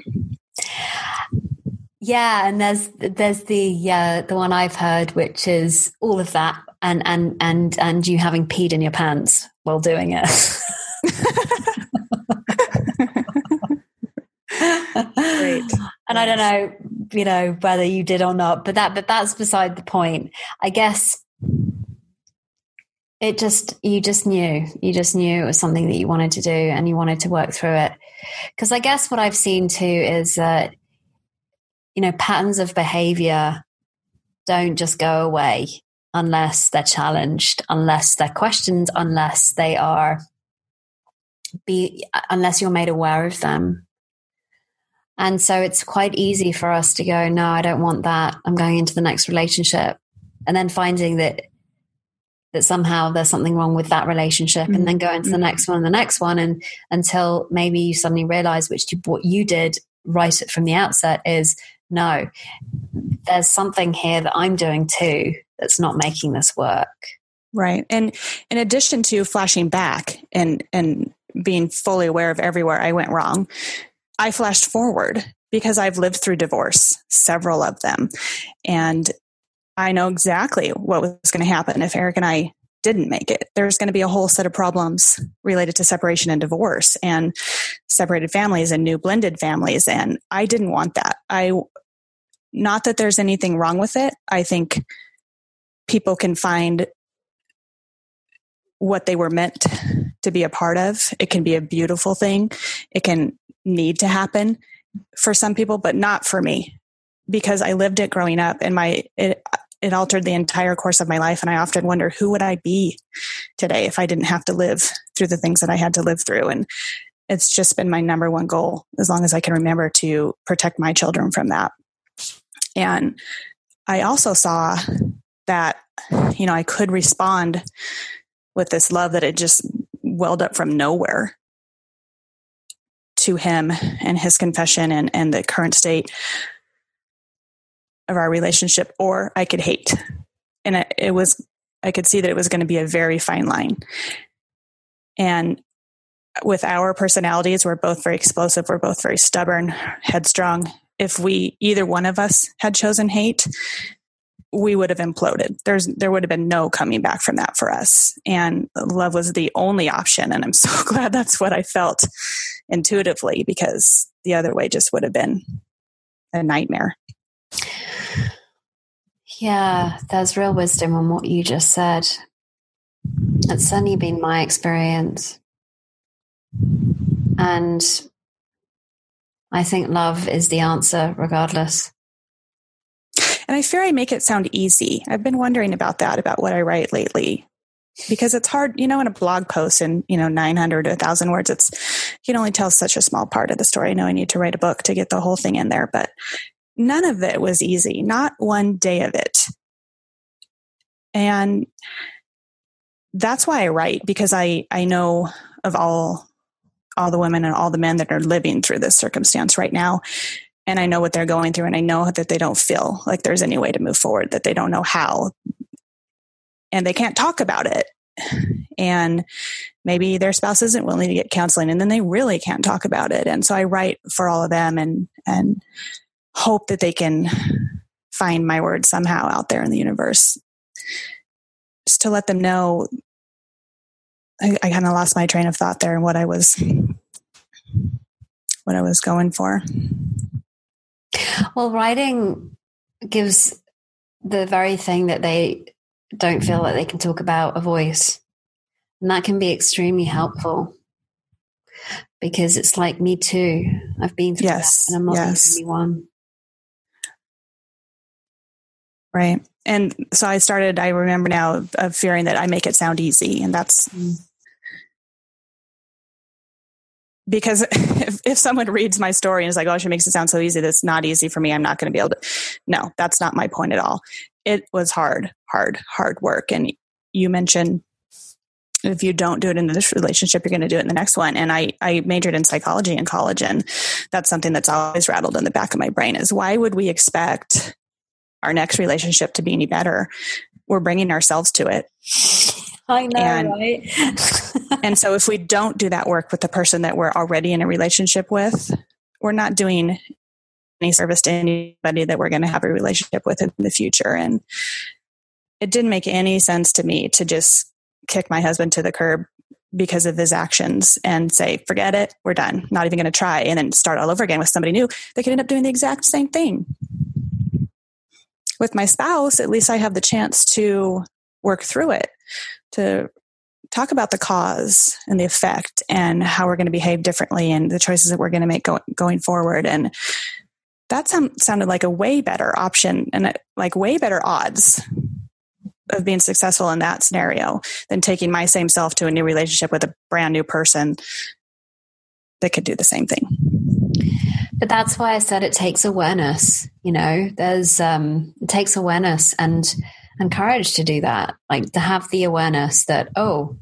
Yeah, and there's there's the uh, the one I've heard, which is all of that, and and and and you having peed in your pants while doing it. Great. And I don't know, you know, whether you did or not, but that but that's beside the point. I guess it just you just knew you just knew it was something that you wanted to do and you wanted to work through it because i guess what i've seen too is that you know patterns of behavior don't just go away unless they're challenged unless they're questioned unless they are be unless you're made aware of them and so it's quite easy for us to go no i don't want that i'm going into the next relationship and then finding that that somehow there's something wrong with that relationship mm-hmm. and then go into the mm-hmm. next one and the next one and until maybe you suddenly realize which you, what you did right from the outset is no there's something here that i'm doing too that's not making this work right and in addition to flashing back and and being fully aware of everywhere i went wrong i flashed forward because i've lived through divorce several of them and I know exactly what was going to happen if Eric and I didn't make it. There's going to be a whole set of problems related to separation and divorce and separated families and new blended families. And I didn't want that. I, not that there's anything wrong with it. I think people can find what they were meant to be a part of. It can be a beautiful thing. It can need to happen for some people, but not for me because I lived it growing up and my, it, it altered the entire course of my life. And I often wonder who would I be today if I didn't have to live through the things that I had to live through. And it's just been my number one goal as long as I can remember to protect my children from that. And I also saw that, you know, I could respond with this love that it just welled up from nowhere to him and his confession and, and the current state of our relationship or I could hate. And it, it was, I could see that it was going to be a very fine line. And with our personalities, we're both very explosive. We're both very stubborn, headstrong. If we, either one of us had chosen hate, we would have imploded. There's, there would have been no coming back from that for us. And love was the only option. And I'm so glad that's what I felt intuitively because the other way just would have been a nightmare. Yeah, there's real wisdom in what you just said. It's certainly been my experience. And I think love is the answer, regardless. And I fear I make it sound easy. I've been wondering about that, about what I write lately. Because it's hard, you know, in a blog post in, you know, 900 to 1,000 words, it's, you can only tell such a small part of the story. I know I need to write a book to get the whole thing in there, but none of it was easy, not one day of it. And that's why I write because I, I know of all all the women and all the men that are living through this circumstance right now. And I know what they're going through and I know that they don't feel like there's any way to move forward that they don't know how. And they can't talk about it. And maybe their spouse isn't willing to get counseling and then they really can't talk about it. And so I write for all of them and and hope that they can find my word somehow out there in the universe. Just to let them know, I, I kind of lost my train of thought there and what I was, what I was going for. Well, writing gives the very thing that they don't feel that they can talk about a voice. And that can be extremely helpful because it's like me too. I've been through yes, that and I'm not yes. the only one. Right. And so I started, I remember now of fearing that I make it sound easy. And that's mm. Because if, if someone reads my story and is like, oh, she makes it sound so easy, that's not easy for me. I'm not going to be able to. No, that's not my point at all. It was hard, hard, hard work. And you mentioned if you don't do it in this relationship, you're going to do it in the next one. And I, I majored in psychology in college, and that's something that's always rattled in the back of my brain is why would we expect our next relationship to be any better? We're bringing ourselves to it. I know, and, right? and so if we don't do that work with the person that we're already in a relationship with, we're not doing any service to anybody that we're going to have a relationship with in the future. And it didn't make any sense to me to just kick my husband to the curb because of his actions and say, forget it, we're done, not even going to try, and then start all over again with somebody new, they could end up doing the exact same thing. With my spouse, at least I have the chance to work through it, to talk about the cause and the effect and how we're going to behave differently and the choices that we're going to make go- going forward. And that sound, sounded like a way better option and like way better odds of being successful in that scenario than taking my same self to a new relationship with a brand new person that could do the same thing. But that's why I said it takes awareness. You know, there's um, it takes awareness and and courage to do that. Like to have the awareness that oh,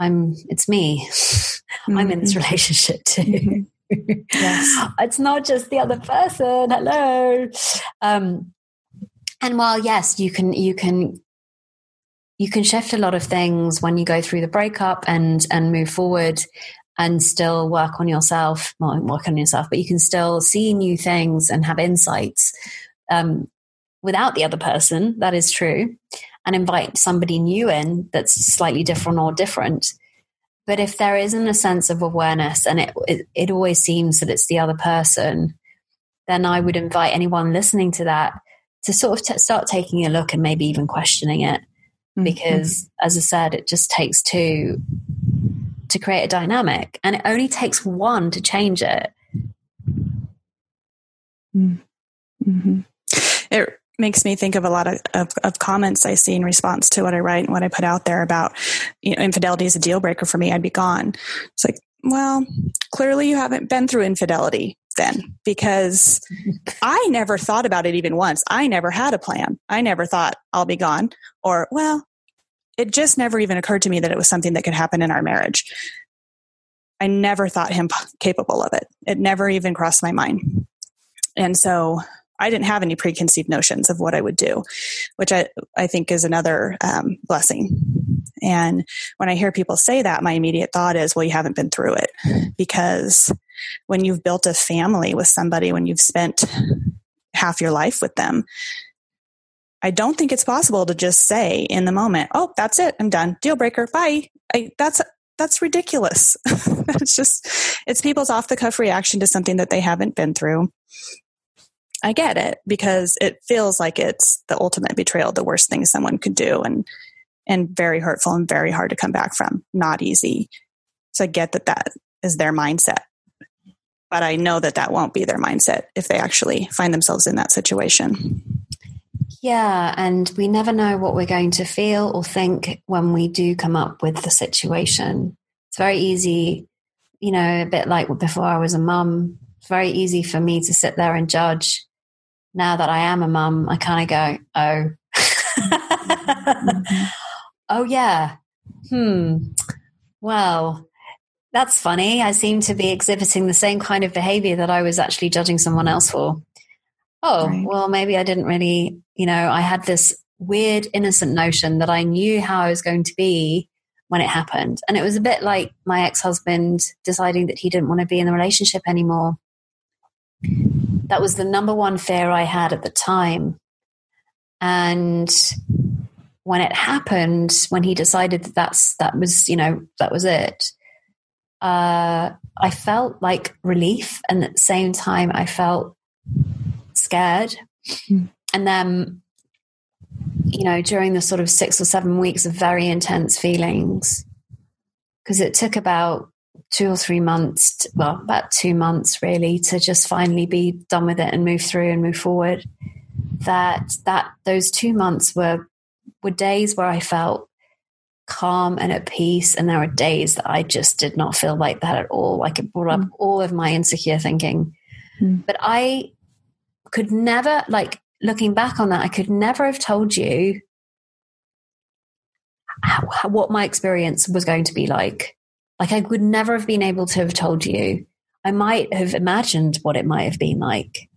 I'm it's me. Mm-hmm. I'm in this mm-hmm. relationship too. Mm-hmm. yes. it's not just the other person. Hello. Um, and while yes, you can you can you can shift a lot of things when you go through the breakup and and move forward and still work on yourself well work on yourself but you can still see new things and have insights um, without the other person that is true and invite somebody new in that's slightly different or different but if there isn't a sense of awareness and it, it, it always seems that it's the other person then i would invite anyone listening to that to sort of t- start taking a look and maybe even questioning it Mm-hmm. because mm-hmm. as I said, it just takes two to create a dynamic and it only takes one to change it. Mm-hmm. It makes me think of a lot of, of, of, comments I see in response to what I write and what I put out there about you know, infidelity is a deal breaker for me. I'd be gone. It's like, well, clearly you haven't been through infidelity then because I never thought about it even once. I never had a plan. I never thought I'll be gone or, well, it just never even occurred to me that it was something that could happen in our marriage. I never thought him capable of it. It never even crossed my mind. And so I didn't have any preconceived notions of what I would do, which I, I think is another um, blessing. And when I hear people say that, my immediate thought is, well, you haven't been through it. Because when you've built a family with somebody, when you've spent half your life with them, I don't think it's possible to just say in the moment, "Oh, that's it. I'm done. Deal breaker. Bye." I, that's that's ridiculous. it's just it's people's off the cuff reaction to something that they haven't been through. I get it because it feels like it's the ultimate betrayal, the worst thing someone could do, and and very hurtful and very hard to come back from. Not easy. So I get that that is their mindset, but I know that that won't be their mindset if they actually find themselves in that situation. Yeah, and we never know what we're going to feel or think when we do come up with the situation. It's very easy, you know, a bit like before I was a mum. It's very easy for me to sit there and judge now that I am a mum, I kind of go, oh, mm-hmm. oh yeah, hmm, well, that's funny. I seem to be exhibiting the same kind of behavior that I was actually judging someone else for. Oh, right. well, maybe I didn't really, you know, I had this weird, innocent notion that I knew how I was going to be when it happened. And it was a bit like my ex husband deciding that he didn't want to be in the relationship anymore. That was the number one fear I had at the time. And when it happened, when he decided that that's, that was, you know, that was it, uh, I felt like relief. And at the same time, I felt scared. Mm. And then, you know, during the sort of six or seven weeks of very intense feelings, because it took about two or three months, well, about two months really, to just finally be done with it and move through and move forward. that that those two months were were days where I felt calm and at peace. And there were days that I just did not feel like that at all. Like it brought up mm. all of my insecure thinking. Mm. But I could never, like looking back on that, I could never have told you how, what my experience was going to be like. Like I would never have been able to have told you. I might have imagined what it might have been like.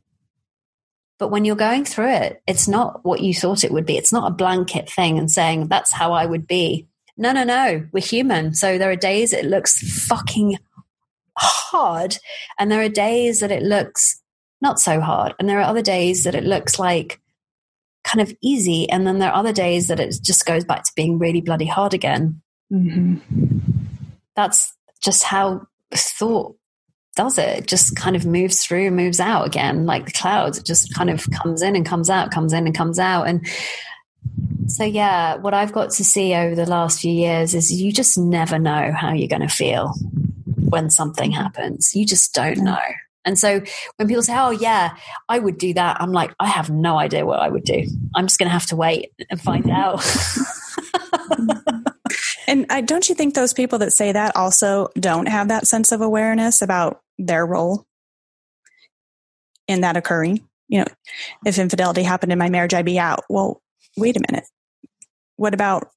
But when you're going through it, it's not what you thought it would be. It's not a blanket thing and saying, that's how I would be. No, no, no. We're human. So there are days it looks fucking hard. And there are days that it looks not so hard. And there are other days that it looks like kind of easy. And then there are other days that it just goes back to being really bloody hard again. Mm-hmm. That's just how thought does it. It just kind of moves through, moves out again, like the clouds. It just kind of comes in and comes out, comes in and comes out. And so, yeah, what I've got to see over the last few years is you just never know how you're going to feel when something happens. You just don't know. And so when people say, oh, yeah, I would do that, I'm like, I have no idea what I would do. I'm just going to have to wait and find out. and I, don't you think those people that say that also don't have that sense of awareness about their role in that occurring? You know, if infidelity happened in my marriage, I'd be out. Well, wait a minute. What about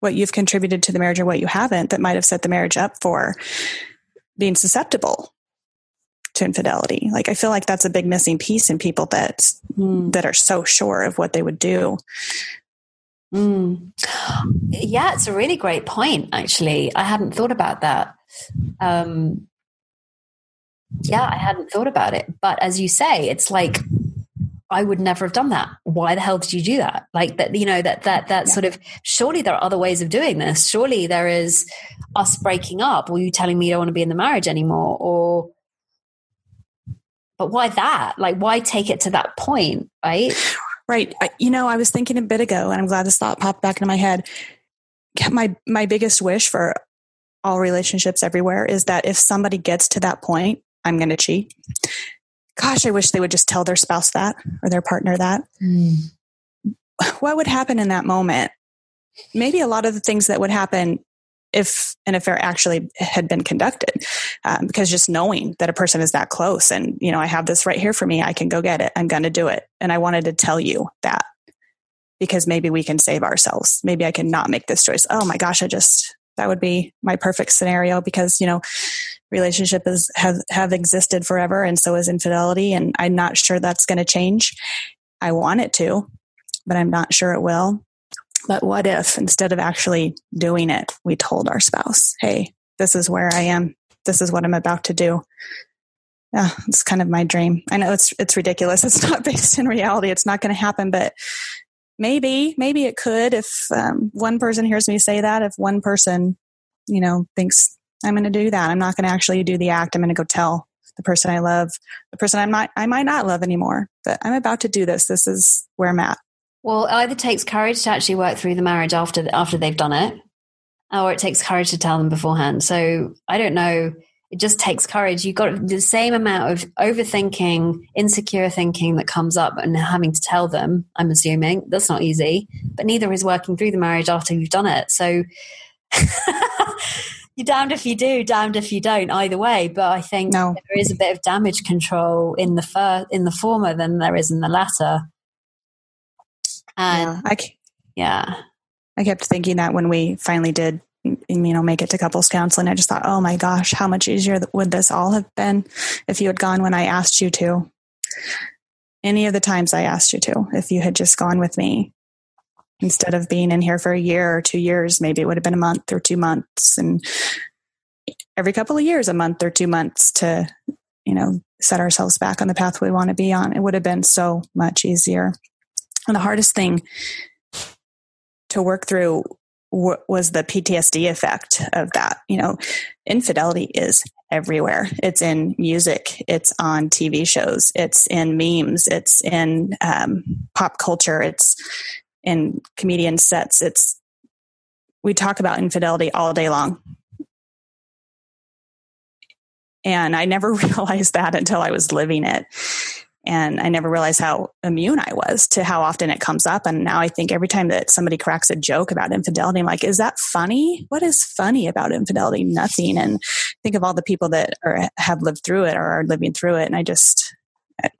what you've contributed to the marriage or what you haven't that might have set the marriage up for being susceptible to infidelity? Like I feel like that's a big missing piece in people that mm. that are so sure of what they would do. Mm. Yeah, it's a really great point. Actually, I hadn't thought about that. Um, yeah, I hadn't thought about it. But as you say, it's like I would never have done that. Why the hell did you do that? Like that, you know, that, that, that yeah. sort of, surely there are other ways of doing this. Surely there is us breaking up or you telling me you don't want to be in the marriage anymore or, but why that? Like, why take it to that point? Right. Right. I, you know, I was thinking a bit ago and I'm glad this thought popped back into my head. My, my biggest wish for all relationships everywhere is that if somebody gets to that point, I'm going to cheat gosh, I wish they would just tell their spouse that or their partner that. Mm. What would happen in that moment? Maybe a lot of the things that would happen if an affair actually had been conducted um, because just knowing that a person is that close and you know i have this right here for me i can go get it i'm going to do it. And i wanted to tell you that because maybe we can save ourselves. Maybe i can not make this choice. Oh my gosh i just that would be my perfect scenario because you know relationship is have have existed forever and so is infidelity and i'm not sure that's going to change. I want it to but i'm not sure it will but what if instead of actually doing it we told our spouse hey this is where i am this is what i'm about to do yeah it's kind of my dream i know it's it's ridiculous it's not based in reality it's not going to happen but maybe maybe it could if um, one person hears me say that if one person you know thinks I'm going to do that. I'm not going to actually do the act. I'm going to go tell the person I love, the person I might I might not love anymore, but I'm about to do this. This is where I'm at. Well, it either takes courage to actually work through the marriage after after they've done it, or it takes courage to tell them beforehand. So I don't know. It just takes courage. You've got the same amount of overthinking, insecure thinking that comes up and having to tell them, I'm assuming. That's not easy. But neither is working through the marriage after you've done it. So you're damned if you do, damned if you don't. Either way, but I think no. there is a bit of damage control in the fir- in the former than there is in the latter. And yeah, I, yeah, I kept thinking that when we finally did, you know, make it to couples counseling, I just thought, oh my gosh, how much easier would this all have been if you had gone when I asked you to? Any of the times I asked you to, if you had just gone with me, instead of being in here for a year or two years maybe it would have been a month or two months and every couple of years a month or two months to you know set ourselves back on the path we want to be on it would have been so much easier and the hardest thing to work through was the PTSD effect of that. You know, infidelity is everywhere. It's in music, it's on TV shows, it's in memes, it's in um, pop culture, it's in comedian sets it's we talk about infidelity all day long and i never realized that until i was living it And I never realized how immune I was to how often it comes up. And now I think every time that somebody cracks a joke about infidelity, I'm like, is that funny? What is funny about infidelity? Nothing. And think of all the people that are, have lived through it or are living through it. And I just,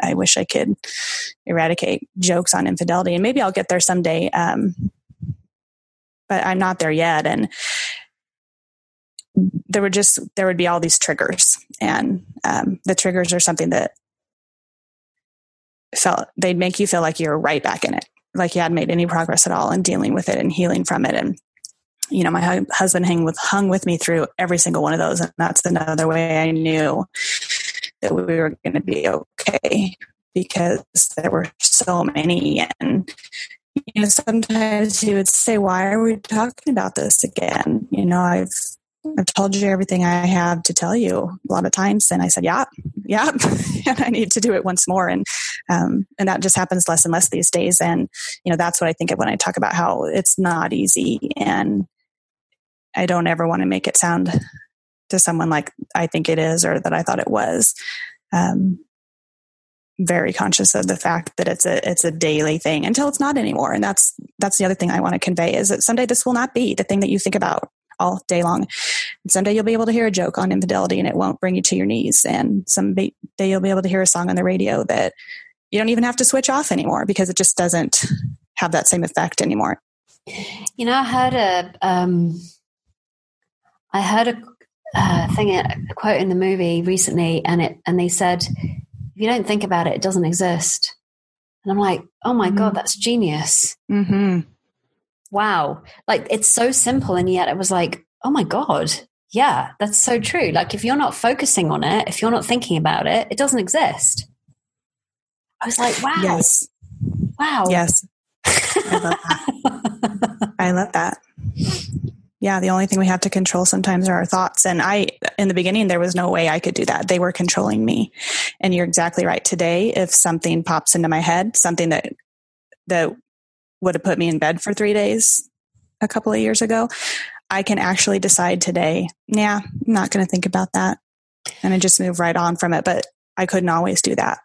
I, wish I could eradicate jokes on infidelity. And maybe I'll get there someday. Um, but I'm not there yet. And there would just there would be all these triggers and um, the triggers are something that felt they'd make you feel like you're right back in it like you hadn't made any progress at all in dealing with it and healing from it. And you know my husband hung with hung with me through every single one of those and that's another way i knew that we were going to be okay because there were so many. And you know sometimes he would say why are we talking about this again? You know i've I've told you everything I have to tell you a lot of times. And I said, yeah, yeah, and I need to do it once more. And, um, and that just happens less and less these days. And, you know, that's what I think of when I talk about how it's not easy. And I don't ever want to make it sound to someone like I think it is or that I thought it was. Um, very conscious of the fact that it's a it's a daily thing until it's not anymore and that's that's the other thing i want to convey is that someday this will not be the thing that you think about all day long. And someday you'll be able to hear a joke on infidelity and it won't bring you to your knees. And someday you'll be able to hear a song on the radio that you don't even have to switch off anymore because it just doesn't have that same effect anymore. You know, I heard a, um, I heard a uh, thing, a quote in the movie recently, and it, and they said, if you don't think about it, it doesn't exist. And I'm like, oh my mm-hmm. god, that's genius. Mm-hmm wow, like it's so simple. And yet it was like, oh my God, yeah, that's so true. Like if you're not focusing on it, if you're not thinking about it, it doesn't exist. I was like, wow. Yes. Wow. Yes. I love that. I love that. Yeah, the only thing we have to control sometimes are our thoughts. And I, in the beginning, there was no way I could do that. They were controlling me. And you're exactly right. Today, if something pops into my head, something that, that would have put me in bed for three days a couple of years ago, I can actually decide today, yeah, I'm not going to think about that. And I just move right on from it. But I couldn't always do that.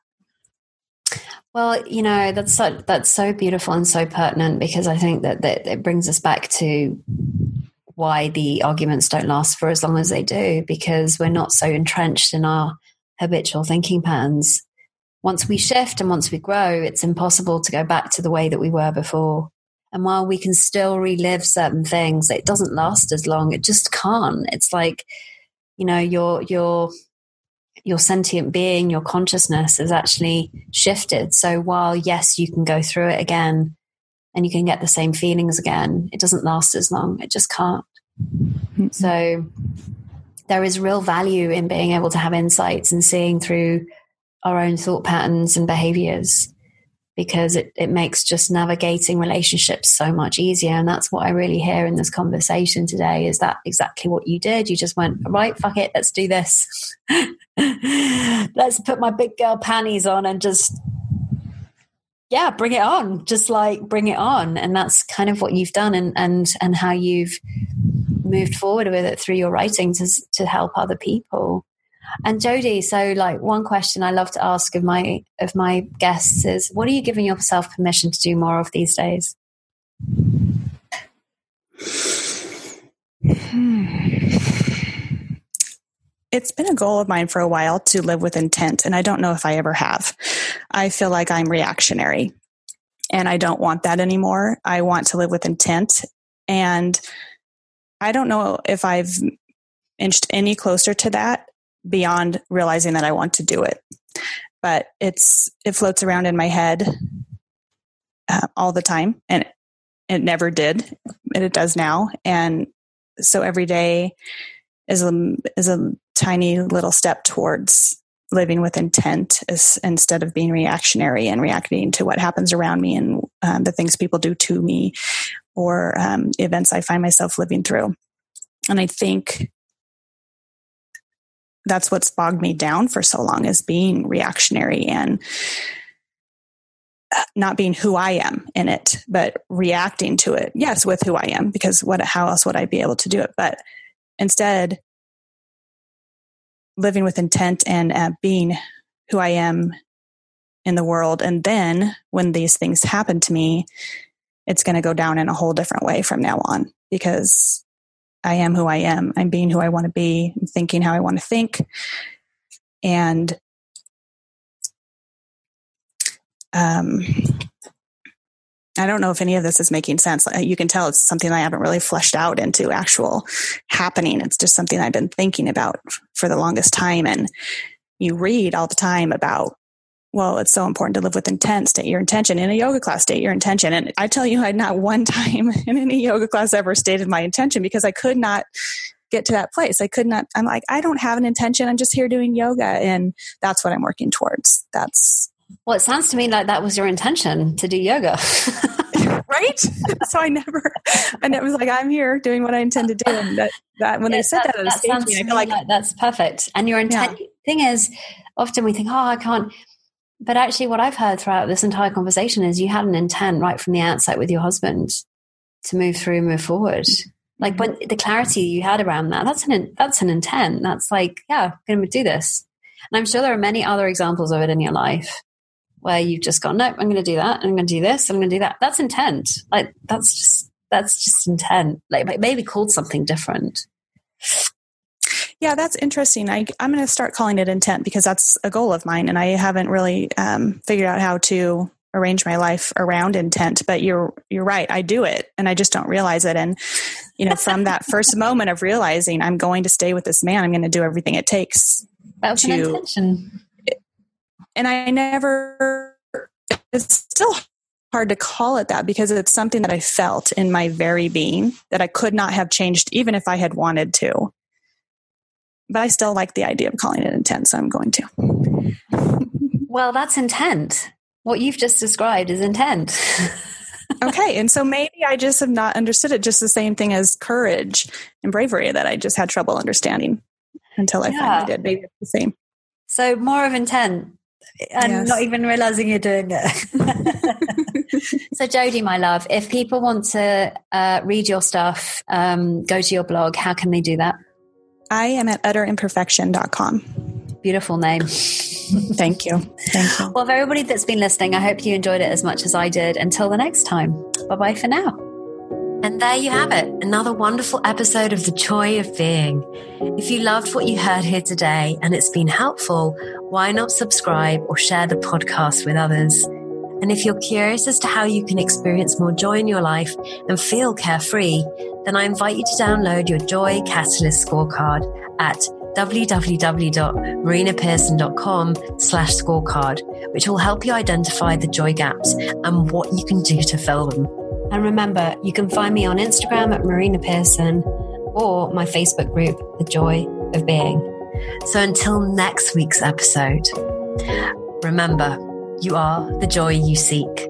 Well, you know, that's so, that's so beautiful and so pertinent because I think that, that it brings us back to why the arguments don't last for as long as they do because we're not so entrenched in our habitual thinking patterns once we shift and once we grow, it's impossible to go back to the way that we were before. And while we can still relive certain things, it doesn't last as long. It just can't. It's like, you know, your your your sentient being, your consciousness has actually shifted. So while yes, you can go through it again and you can get the same feelings again, it doesn't last as long. It just can't. Mm-hmm. So there is real value in being able to have insights and seeing through our own thought patterns and behaviors because it, it makes just navigating relationships so much easier. And that's what I really hear in this conversation today is that exactly what you did. You just went, mm-hmm. right, fuck it, let's do this. let's put my big girl panties on and just, yeah, bring it on. Just like bring it on. And that's kind of what you've done and, and, and how you've moved forward with it through your writing to, to help other people. And Jodie, so like one question I love to ask of my of my guests is, what are you giving yourself permission to do more of these days? Hmm. It's been a goal of mine for a while to live with intent, and I don't know if I ever have. I feel like I'm reactionary, and I don't want that anymore. I want to live with intent, and I don't know if I've inched any closer to that beyond realizing that I want to do it. But it's it floats around in my head uh, all the time, and it, never did, and it does now. And so every day is a is a tiny little step towards living with intent is, instead of being reactionary and reacting to what happens around me and um, the things people do to me or um, events I find myself living through. And I think that's what's bogged me down for so long is being reactionary and not being who I am in it, but reacting to it. Yes, with who I am, because what, how else would I be able to do it? But instead, living with intent and uh, being who I am in the world. And then when these things happen to me, it's going to go down in a whole different way from now on because I am who I am. I'm being who I want to be, I'm thinking how I want to think. And um, I don't know if any of this is making sense. You can tell it's something I haven't really fleshed out into actual happening. It's just something I've been thinking about for the longest time. And you read all the time about, well, it's so important to live with intent, state your intention. In a yoga class, state your intention. And I tell you, I had not one time in any yoga class ever stated my intention because I could not get to that place. I could not, I'm like, I don't have an intention. I'm just here doing yoga. And that's what I'm working towards. That's well, it sounds to me like that was your intention to do yoga. right? so I never, I never was like, I'm here doing what I intend to do. And that, that when yeah, they said that, that, that stage, I feel like, like, that's perfect. And your intent, yeah. thing is, often we think, oh, I can't. But actually, what I've heard throughout this entire conversation is you had an intent right from the outset with your husband to move through, move forward. Like mm-hmm. when the clarity you had around that, that's an that's an intent. That's like, yeah, I'm going to do this. And I'm sure there are many other examples of it in your life where you've just gone, nope, I'm going to do that. I'm going to do this. I'm going to do that. That's intent. Like that's just, that's just intent. Like maybe called something different. Yeah, that's interesting. I, am going to start calling it intent because that's a goal of mine, and I haven't really um, figured out how to arrange my life around intent. But you're you're right. I do it, and I just don't realize it. And you know, from that first moment of realizing I'm going to stay with this man, I'm going to do everything it takes. That was to, an intention and I never, it's still hard to call it that because it's something that I felt in my very being that I could not have changed even if I had wanted to. But I still like the idea of calling it intent, so I'm going to. well, that's intent. What you've just described is intent. okay. And so maybe I just have not understood it just the same thing as courage and bravery that I just had trouble understanding until I yeah. finally did. Maybe it's the same. So more of intent and yes. not even realizing you're doing it. so, Jodie, my love, if people want to uh, read your stuff, um, go to your blog, how can they do that? I am at utterimperfection.com. Beautiful name. Thank you. Thank you. Well, for everybody that's been listening, I hope you enjoyed it as much as I did. Until the next time, bye bye for now. And there you have it, another wonderful episode of The Joy of Being. If you loved what you heard here today and it's been helpful, why not subscribe or share the podcast with others? And if you're curious as to how you can experience more joy in your life and feel carefree, then I invite you to download your Joy Catalyst scorecard at www.marinapearson.com slash scorecard, which will help you identify the joy gaps and what you can do to fill them. And remember, you can find me on Instagram at Marina Pearson or my Facebook group, The Joy of Being. So until next week's episode, remember, you are the joy you seek.